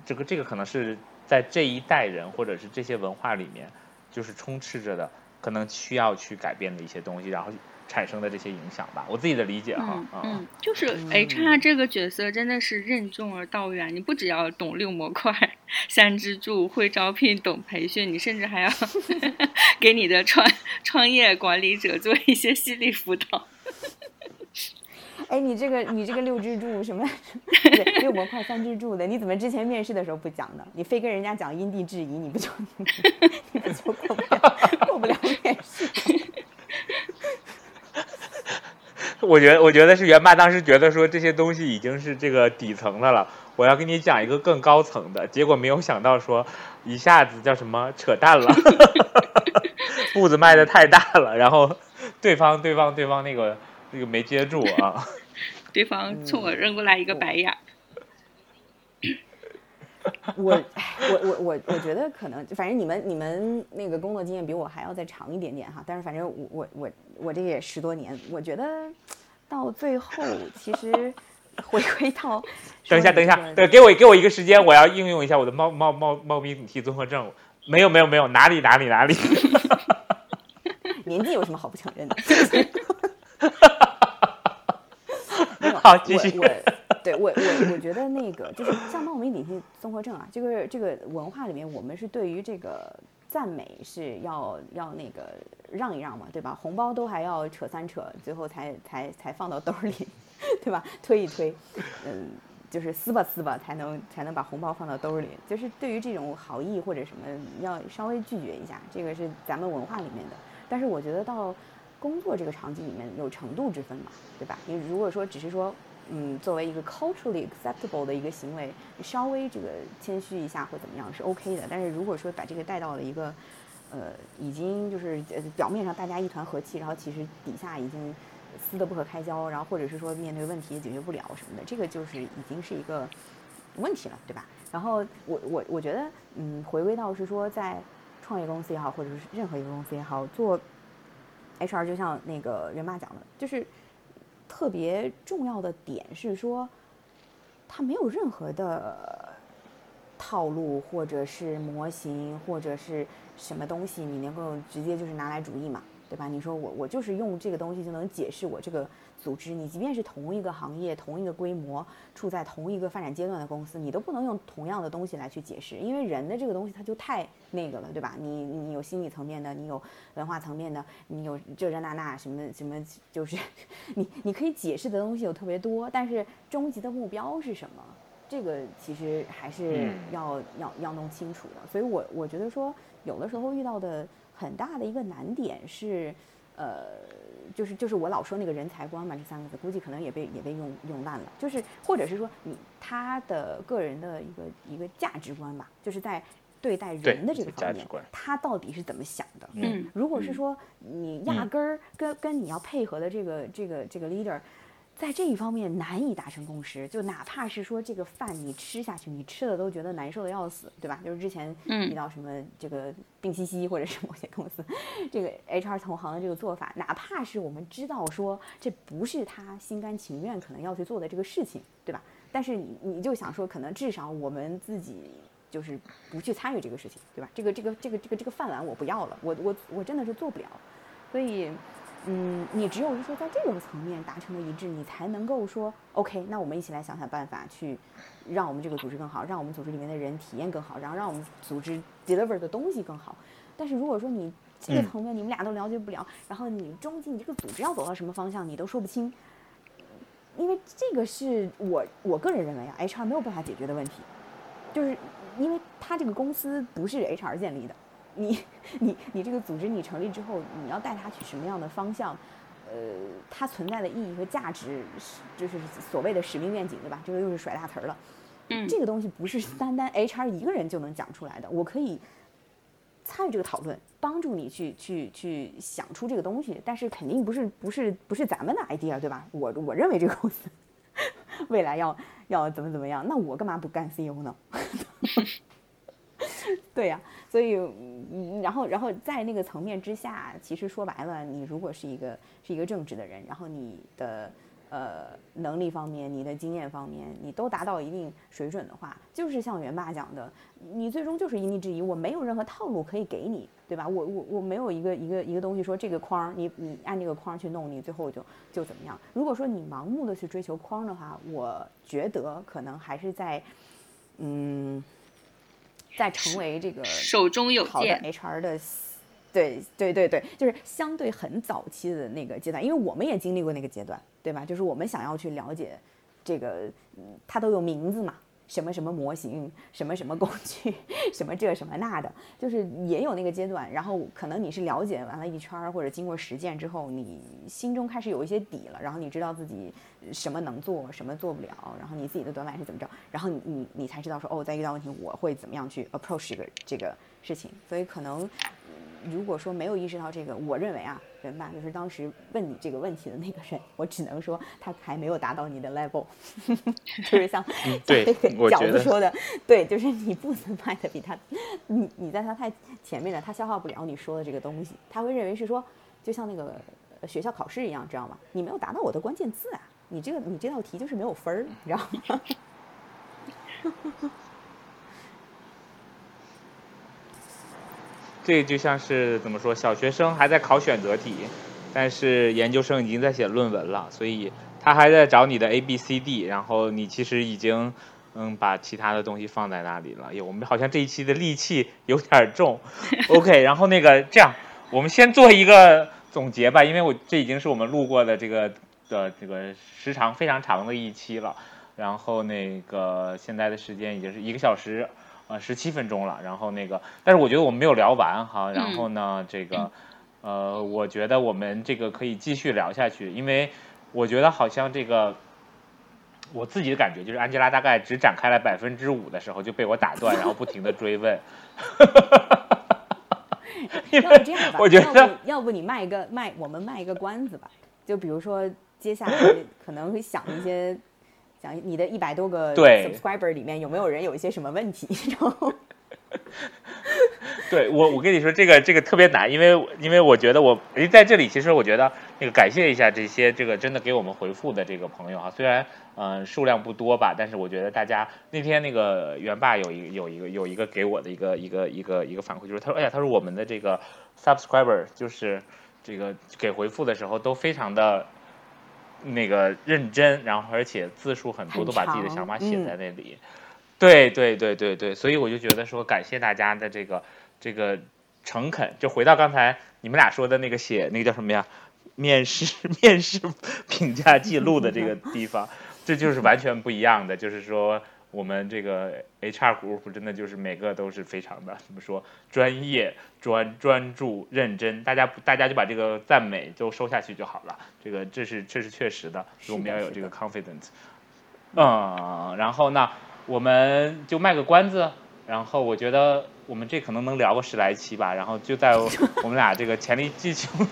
这个这个可能是在这一代人或者是这些文化里面，就是充斥着的，可能需要去改变的一些东西，然后产生的这些影响吧。我自己的理解哈，
嗯嗯，就是 HR 这个角色真的是任重而道远，你不只要懂六模块。三支柱会招聘，懂培训，你甚至还要 给你的创创业管理者做一些心理辅导。
哎，你这个你这个六支柱什么六模块三支柱的，你怎么之前面试的时候不讲呢？你非跟人家讲因地制宜，你不就 你不就过不了过不了面试？
我觉得我觉得是元爸当时觉得说这些东西已经是这个底层的了。我要给你讲一个更高层的，结果没有想到说，一下子叫什么扯淡了，步子迈的太大了，然后对方对方对方那个那个没接住啊，
对方冲我扔过来一个白眼。
我我我我我觉得可能，反正你们你们那个工作经验比我还要再长一点点哈，但是反正我我我我这也十多年，我觉得到最后其实。回归到，
等一下，等一下，对，给我给我一个时间，我要应用一下我的猫猫猫猫咪体综合症。没有，没有，没有，哪里哪里哪里？
年纪有什么好不承认的？
好，继续。
我，对我我我觉得那个就是像猫咪体系综合症啊，这个这个文化里面，我们是对于这个赞美是要要那个让一让嘛，对吧？红包都还要扯三扯，最后才才才放到兜里。对吧？推一推，嗯，就是撕吧撕吧，才能才能把红包放到兜里。就是对于这种好意或者什么，要稍微拒绝一下，这个是咱们文化里面的。但是我觉得到工作这个场景里面有程度之分嘛，对吧？你如果说只是说，嗯，作为一个 culturally acceptable 的一个行为，稍微这个谦虚一下或怎么样是 OK 的。但是如果说把这个带到了一个，呃，已经就是表面上大家一团和气，然后其实底下已经。撕得不可开交，然后或者是说面对问题也解决不了什么的，这个就是已经是一个问题了，对吧？然后我我我觉得，嗯，回归到是说在创业公司也好，或者是任何一个公司也好，做 HR 就像那个人妈讲的，就是特别重要的点是说，它没有任何的套路或者是模型或者是什么东西，你能够直接就是拿来主义嘛？对吧？你说我我就是用这个东西就能解释我这个组织。你即便是同一个行业、同一个规模、处在同一个发展阶段的公司，你都不能用同样的东西来去解释，因为人的这个东西它就太那个了，对吧？你你有心理层面的，你有文化层面的，你有这这那那什么什么，就是 你你可以解释的东西有特别多，但是终极的目标是什么？这个其实还是要要要弄清楚的。所以我我觉得说，有的时候遇到的。很大的一个难点是，呃，就是就是我老说那个人才观嘛，这三个字估计可能也被也被用用烂了。就是或者是说你他的个人的一个一个价值观吧，就是在对待人的这个方面，他到底是怎么想的？
嗯，
如果是说你压根儿跟跟你要配合的这个这个这个 leader，在这一方面难以达成共识，就哪怕是说这个饭你吃下去，你吃的都觉得难受的要死，对吧？就是之前提到什么这个病西西，或者是某些公司这个 HR 同行的这个做法，哪怕是我们知道说这不是他心甘情愿可能要去做的这个事情，对吧？但是你你就想说，可能至少我们自己就是不去参与这个事情，对吧？这个这个这个这个这个饭碗我不要了，我我我真的是做不了，所以。嗯，你只有是说在这个层面达成了一致，你才能够说 OK，那我们一起来想想办法，去让我们这个组织更好，让我们组织里面的人体验更好，然后让我们组织 deliver 的东西更好。但是如果说你这个层面你们俩都了解不了，然后你中间你这个组织要走到什么方向，你都说不清，因为这个是我我个人认为啊，HR 没有办法解决的问题，就是因为他这个公司不是 HR 建立的。你 你你这个组织你成立之后，你要带它去什么样的方向？呃，它存在的意义和价值是就是所谓的使命愿景，对吧？这个又是甩大词儿了。
嗯，
这个东西不是单单 HR 一个人就能讲出来的。我可以参与这个讨论，帮助你去去去想出这个东西，但是肯定不是不是不是咱们的 idea，对吧？我我认为这个公司 未来要要怎么怎么样，那我干嘛不干 CEO 呢？对呀，所以，然后，然后在那个层面之下，其实说白了，你如果是一个是一个正直的人，然后你的呃能力方面、你的经验方面，你都达到一定水准的话，就是像元爸讲的，你最终就是因地制宜，我没有任何套路可以给你，对吧？我我我没有一个一个一个东西说这个框，你你按这个框去弄，你最后就就怎么样？如果说你盲目的去追求框的话，我觉得可能还是在嗯。在成为这个
手中有
好的 HR 的，对对对对，就是相对很早期的那个阶段，因为我们也经历过那个阶段，对吧？就是我们想要去了解这个，它都有名字嘛。什么什么模型，什么什么工具，什么这什么那的，就是也有那个阶段。然后可能你是了解完了一圈儿，或者经过实践之后，你心中开始有一些底了。然后你知道自己什么能做，什么做不了，然后你自己的短板是怎么着，然后你你你才知道说哦，在遇到问题我会怎么样去 approach 这个这个事情。所以可能。如果说没有意识到这个，我认为啊，人吧，就是当时问你这个问题的那个人，我只能说他还没有达到你的 level，就是像
对
饺子说的，对，就是你不能卖的比他，你你在他太前面了，他消化不了你说的这个东西，他会认为是说，就像那个学校考试一样，知道吗？你没有达到我的关键字啊，你这个你这道题就是没有分儿，你知道吗？
这就像是怎么说，小学生还在考选择题，但是研究生已经在写论文了，所以他还在找你的 A B C D，然后你其实已经嗯把其他的东西放在那里了。我们好像这一期的戾气有点重。OK，然后那个这样，我们先做一个总结吧，因为我这已经是我们录过的这个的这个时长非常长的一期了，然后那个现在的时间已经是一个小时。呃，十七分钟了，然后那个，但是我觉得我们没有聊完哈，然后呢，这个，呃，我觉得我们这个可以继续聊下去，因为我觉得好像这个，我自己的感觉就是安吉拉大概只展开了百分之五的时候就被我打断，然后不停的追问。
要不这样吧，我觉得要不你卖一个卖，我们卖一个关子吧，就比如说接下来可能会想一些。你的一百多个 subscriber 里面有没有人有一些什么问题？然后，
对我，我跟你说，这个这个特别难，因为因为我觉得我诶在这里，其实我觉得那个感谢一下这些这个真的给我们回复的这个朋友啊，虽然嗯数量不多吧，但是我觉得大家那天那个元爸有一有一个有一个给我的一个一个一个一个反馈，就是他说哎呀，他说我们的这个 subscriber 就是这个给回复的时候都非常的。那个认真，然后而且字数很多，都把自己的想法写在那里。对对对对对，所以我就觉得说，感谢大家的这个这个诚恳。就回到刚才你们俩说的那个写那个叫什么呀？面试 面试评价记录的这个地方，这就是完全不一样的。就是说。我们这个 HR group 真的就是每个都是非常的怎么说专业、专专注、认真，大家大家就把这个赞美都收下去就好了。这个这是这是确实的，我们要有这个 confidence。嗯，然后呢，我们就卖个关子，然后我觉得我们这可能能聊个十来期吧。然后就在我 们俩这个潜力技穷、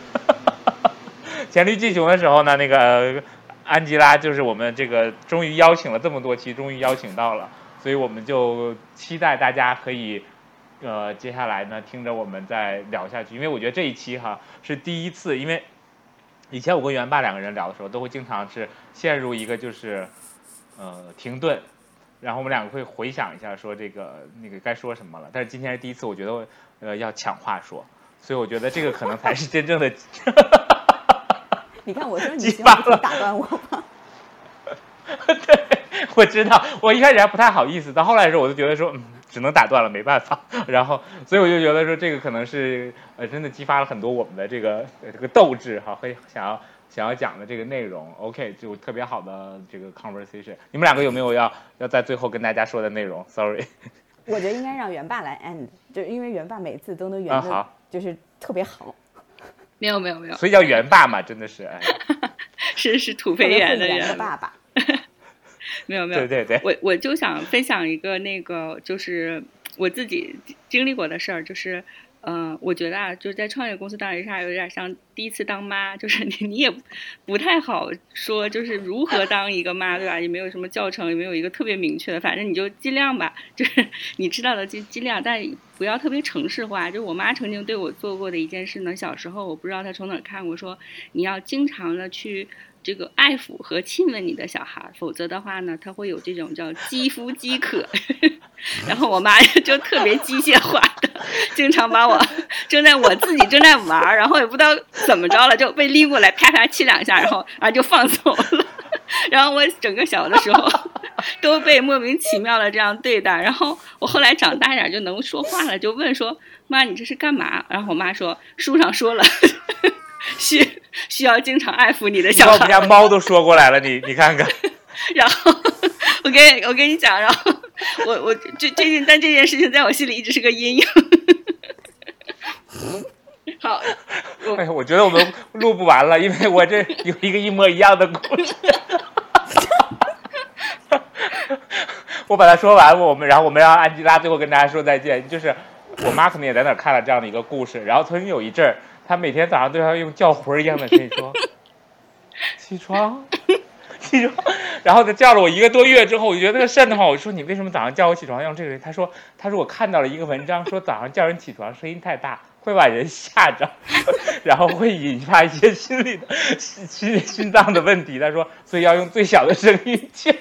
潜力技穷的时候呢，那个。安吉拉就是我们这个终于邀请了这么多期，终于邀请到了，所以我们就期待大家可以，呃，接下来呢听着我们再聊下去，因为我觉得这一期哈是第一次，因为以前我跟袁爸两个人聊的时候，都会经常是陷入一个就是呃停顿，然后我们两个会回想一下说这个那个该说什么了，但是今天是第一次，我觉得呃要抢话说，所以我觉得这个可能才是真正的。
你看，我说你打断我吗？
对，我知道，我一开始还不太好意思，到后来的时候，我就觉得说，嗯，只能打断了，没办法。然后，所以我就觉得说，这个可能是呃，真的激发了很多我们的这个这个斗志哈，和想要想要讲的这个内容。OK，就特别好的这个 conversation。你们两个有没有要要在最后跟大家说的内容？Sorry，
我觉得应该让元爸来 end，就因为元爸每次都能圆的，就是特别好。
没有没有没有，
所以叫元爸嘛，真的是，
是是土肥圆的
人爸爸。
没有没有，
对对对，
我我就想分享一个那个，就是我自己经历过的事儿，就是。嗯，我觉得啊，就是在创业公司当 HR 有点像第一次当妈，就是 你你也不太好说，就是如何当一个妈，对吧？也没有什么教程，也没有一个特别明确的，反正你就尽量吧，就是 你知道的尽尽量，但不要特别程式化。就我妈曾经对我做过的一件事呢，小时候我不知道她从哪看过，说你要经常的去。这个爱抚和亲吻你的小孩，否则的话呢，他会有这种叫肌肤饥渴。然后我妈就特别机械化的，经常把我正在我自己正在玩，然后也不知道怎么着了，就被拎过来啪啪亲两下，然后啊就放走了。然后我整个小的时候都被莫名其妙的这样对待。然后我后来长大一点就能说话了，就问说：“妈，你这是干嘛？”然后我妈说：“书上说了。”需需要经常爱抚你的小孩。
我们家猫都说过来了，你你看看。
然后我跟我跟你讲，然后我我这最近，但这件事情在我心里一直是个阴影。好，
哎，我觉得我们录不完了，因为我这有一个一模一样的故事。我把它说完，我们然后我们让安吉拉最后跟大家说再见。就是我妈可能也在那儿看了这样的一个故事，然后曾经有一阵儿。他每天早上都要用叫魂一样的声音说：“ 起床，起床。”然后他叫了我一个多月之后，我就觉得那个瘆得慌。我说：“你为什么早上叫我起床用这个？”他说：“他说我看到了一个文章，说早上叫人起床声音太大会把人吓着，然后会引发一些心理的心心脏的问题。”他说：“所以要用最小的声音叫。”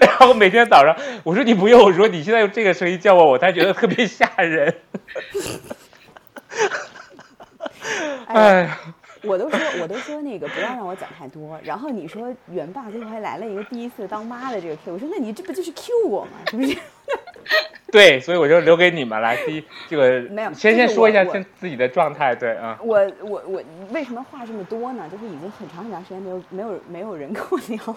然后每天早上我说：“你不用。”我说：“你现在用这个声音叫我，我才觉得特别吓人。”哎，
我都说，我都说那个不要让我讲太多。然后你说元爸最后还来了一个第一次当妈的这个 Q，我说那你这不就是 Q 我吗？是不是？
对，所以我就留给你们来。第一，这个
没有，
先先说一下先自己的状态。对啊，
我我我为什么话这么多呢？就是已经很长很长时间没有没有没有人跟我聊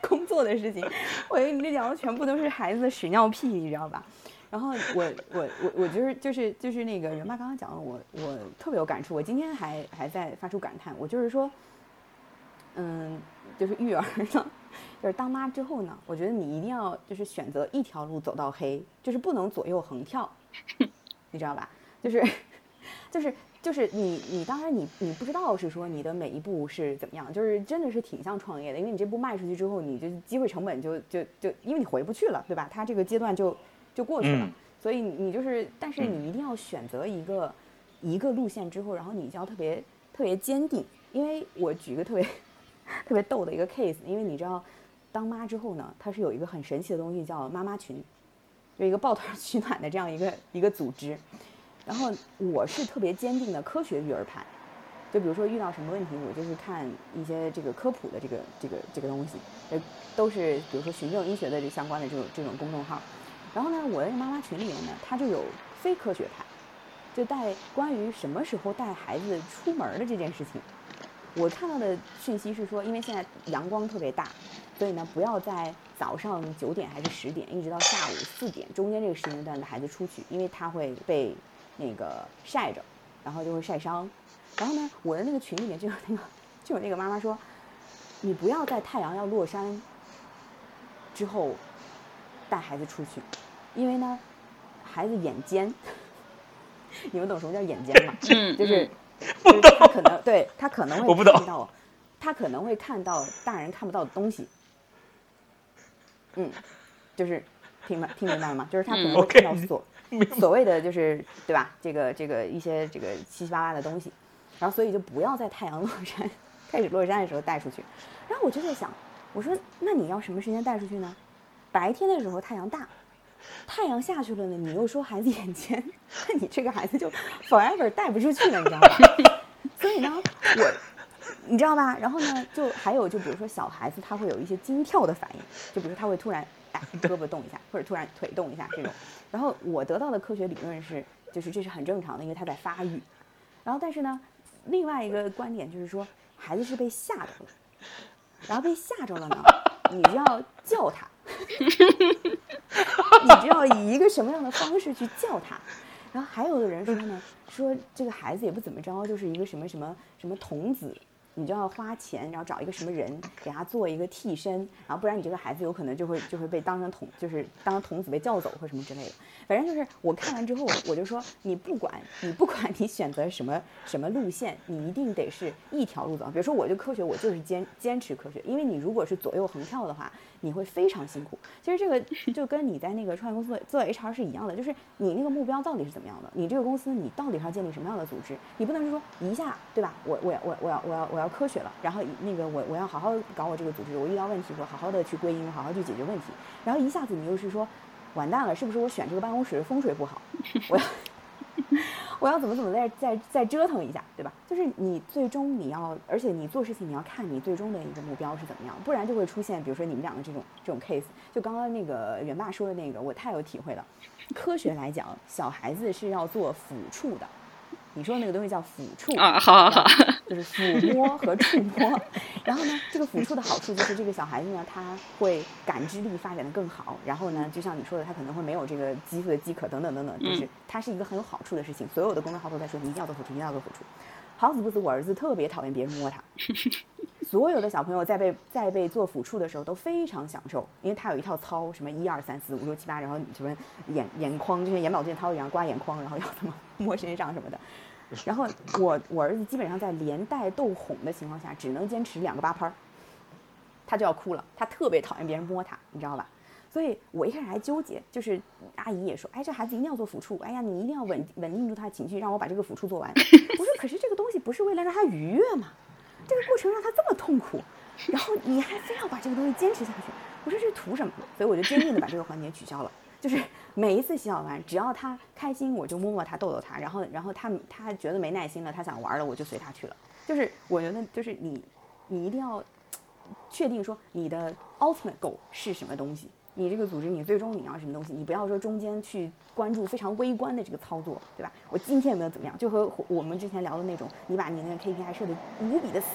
工作的事情，我跟你聊的全部都是孩子的屎尿屁，你知道吧？然后我我我我就是就是就是那个人妈刚刚讲的，我我特别有感触。我今天还还在发出感叹。我就是说，嗯，就是育儿呢，就是当妈之后呢，我觉得你一定要就是选择一条路走到黑，就是不能左右横跳，你知道吧？就是就是就是你你当然你你不知道是说你的每一步是怎么样，就是真的是挺像创业的，因为你这步迈出去之后，你就机会成本就就就因为你回不去了，对吧？它这个阶段就。就过去了，所以你就是，但是你一定要选择一个一个路线之后，然后你就要特别特别坚定。因为我举个特别特别逗的一个 case，因为你知道，当妈之后呢，它是有一个很神奇的东西叫妈妈群，就一个抱团取暖的这样一个一个组织。然后我是特别坚定的科学育儿派，就比如说遇到什么问题，我就是看一些这个科普的这个这个这个东西，呃，都是比如说循证医学的这相关的这种这种公众号。然后呢，我的妈妈群里面呢，她就有非科学派，就带关于什么时候带孩子出门的这件事情。我看到的讯息是说，因为现在阳光特别大，所以呢，不要在早上九点还是十点，一直到下午四点中间这个时间段的孩子出去，因为他会被那个晒着，然后就会晒伤。然后呢，我的那个群里面就有那个就有那个妈妈说，你不要在太阳要落山之后。带孩子出去，因为呢，孩子眼尖，你们懂什么叫眼尖吗？嗯，就是，就是他可能对他可能会看到他可能会看到大人看不到的东西。嗯，就是听明听明白了吗？就是他可能会看到所所谓的就是对吧？这个这个一些这个七七八八的东西，然后所以就不要在太阳落山 开始落山的时候带出去。然后我就在想，我说那你要什么时间带出去呢？白天的时候太阳大，太阳下去了呢，你又说孩子眼尖，那你这个孩子就 forever 带不出去了，你知道吗？所以呢，我你知道吧？然后呢，就还有就比如说小孩子他会有一些惊跳的反应，就比如说他会突然哎 胳膊动一下，或者突然腿动一下这种。然后我得到的科学理论是，就是这是很正常的，因为他在发育。然后但是呢，另外一个观点就是说，孩子是被吓着了，然后被吓着了呢，你就要叫他。你知道以一个什么样的方式去叫他？然后还有的人说呢，说这个孩子也不怎么着，就是一个什么什么什么童子。你就要花钱，然后找一个什么人给他做一个替身，然后不然你这个孩子有可能就会就会被当成童，就是当成童子被叫走或什么之类的。反正就是我看完之后，我就说你不管你不管你选择什么 什么路线，你一定得是一条路走。比如说我就科学，我就是坚坚持科学，因为你如果是左右横跳的话，你会非常辛苦。其实这个 就跟你在那个创业公司做 HR 是一样的，就是你那个目标到底是怎么样的？你这个公司你到底是要建立什么样的组织？你不能是说一下对吧？我我我我要我要我要。科学了，然后那个我我要好好搞我这个组织，我遇到问题我好好的去归因，好好去解决问题。然后一下子你又是说，完蛋了，是不是我选这个办公室风水不好？我要 我要怎么怎么再再再折腾一下，对吧？就是你最终你要，而且你做事情你要看你最终的一个目标是怎么样，不然就会出现比如说你们两个这种这种 case。就刚刚那个袁爸说的那个，我太有体会了。科学来讲，小孩子是要做抚触的。你说那个东西叫抚触
啊，好好好，
就是抚摸和触摸。然后呢，这个抚触的好处就是这个小孩子呢，他会感知力发展的更好。然后呢，就像你说的，他可能会没有这个肌肤的饥渴等等等等，就是它是一个很有好处的事情。所有的公众号都在说，你一定要做抚触，一定要做抚触。好死不死，我儿子特别讨厌别人摸他。所有的小朋友在被在被做抚触的时候都非常享受，因为他有一套操，什么一二三四五六七八，然后什么眼眼眶就像眼保健操一样刮眼眶，然后要怎么摸身上什么的。然后我我儿子基本上在连带逗哄的情况下，只能坚持两个八拍儿，他就要哭了。他特别讨厌别人摸他，你知道吧？所以我一开始还纠结，就是阿姨也说，哎，这孩子一定要做抚触，哎呀，你一定要稳稳定住他的情绪，让我把这个抚触做完。我说，可是这个东西不是为了让他愉悦吗？这个过程让他这么痛苦，然后你还非要把这个东西坚持下去，我说这图什么？所以我就坚定的把这个环节取消了，就是。每一次洗澡完，只要他开心，我就摸摸他，逗逗他。然后，然后他他觉得没耐心了，他想玩了，我就随他去了。就是我觉得，就是你，你一定要确定说你的 ultimate goal 是什么东西。你这个组织，你最终你要什么东西？你不要说中间去关注非常微观的这个操作，对吧？我今天有没有怎么样？就和我们之前聊的那种，你把你那个 KPI 设的无比的死，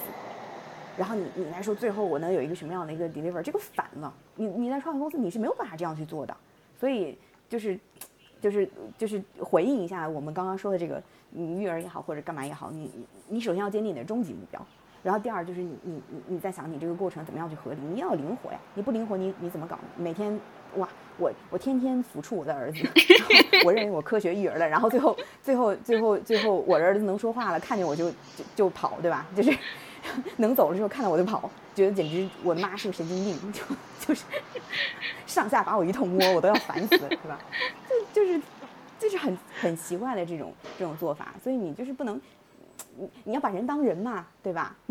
然后你你来说最后我能有一个什么样的一个 deliver，这个反了。你你在创业公司你是没有办法这样去做的，所以。就是，就是就是回应一下我们刚刚说的这个，你育儿也好或者干嘛也好，你你首先要坚定你的终极目标，然后第二就是你你你你在想你这个过程怎么样去合理，你要灵活呀，你不灵活你你怎么搞？每天哇，我我天天抚触我的儿子，我认为我科学育儿了，然后最后最后最后最后我儿子能说话了，看见我就就就跑，对吧？就是。能走的时候看到我就跑，觉得简直我妈是个神经病，就 就是上下把我一通摸，我都要烦死了，是吧？就就是就是很很奇怪的这种这种做法，所以你就是不能，你你要把人当人嘛，对吧？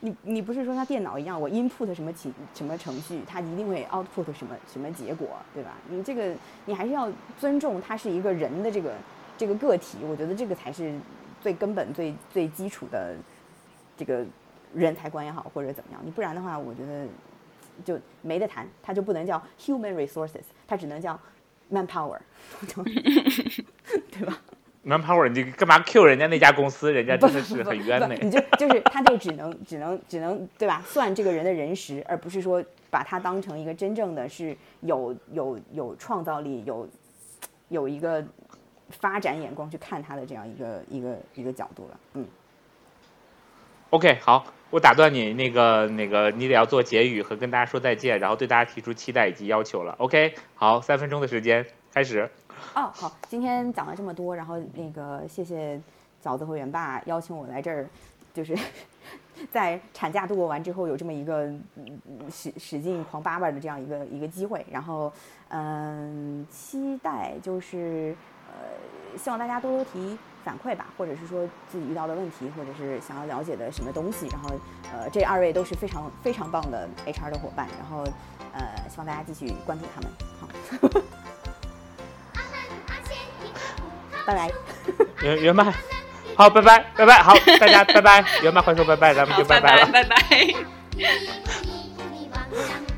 你你不是说像电脑一样，我 input 什么情什么程序，它一定会 output 什么什么结果，对吧？你这个你还是要尊重他是一个人的这个这个个体，我觉得这个才是最根本最最基础的。这个人才观也好，或者怎么样，你不然的话，我觉得就没得谈，它就不能叫 human resources，它只能叫 manpower，对吧
？manpower，你干嘛 Q 人家那家公司？人家真的是很冤的。
你就就是他就只能只能只能对吧？算这个人的人时，而不是说把他当成一个真正的是有有有创造力、有有一个发展眼光去看他的这样一个一个一个角度了。嗯。
OK，好，我打断你，那个那个，你得要做结语和跟大家说再见，然后对大家提出期待以及要求了。OK，好，三分钟的时间开始。
哦，好，今天讲了这么多，然后那个谢谢饺子和元爸邀请我来这儿就是 在产假度过完之后有这么一个嗯使使劲狂叭叭的这样一个一个机会，然后嗯，期待就是呃，希望大家多多提反馈吧，或者是说自己遇到的问题，或者是想要了解的什么东西，然后呃，这二位都是非常非常棒的 HR 的伙伴，然后呃，希望大家继续关注他们，好，拜拜。
圆圆麦，好，拜拜，拜拜，好，大家拜拜，圆麦快说拜拜，咱们就拜拜了，
拜拜。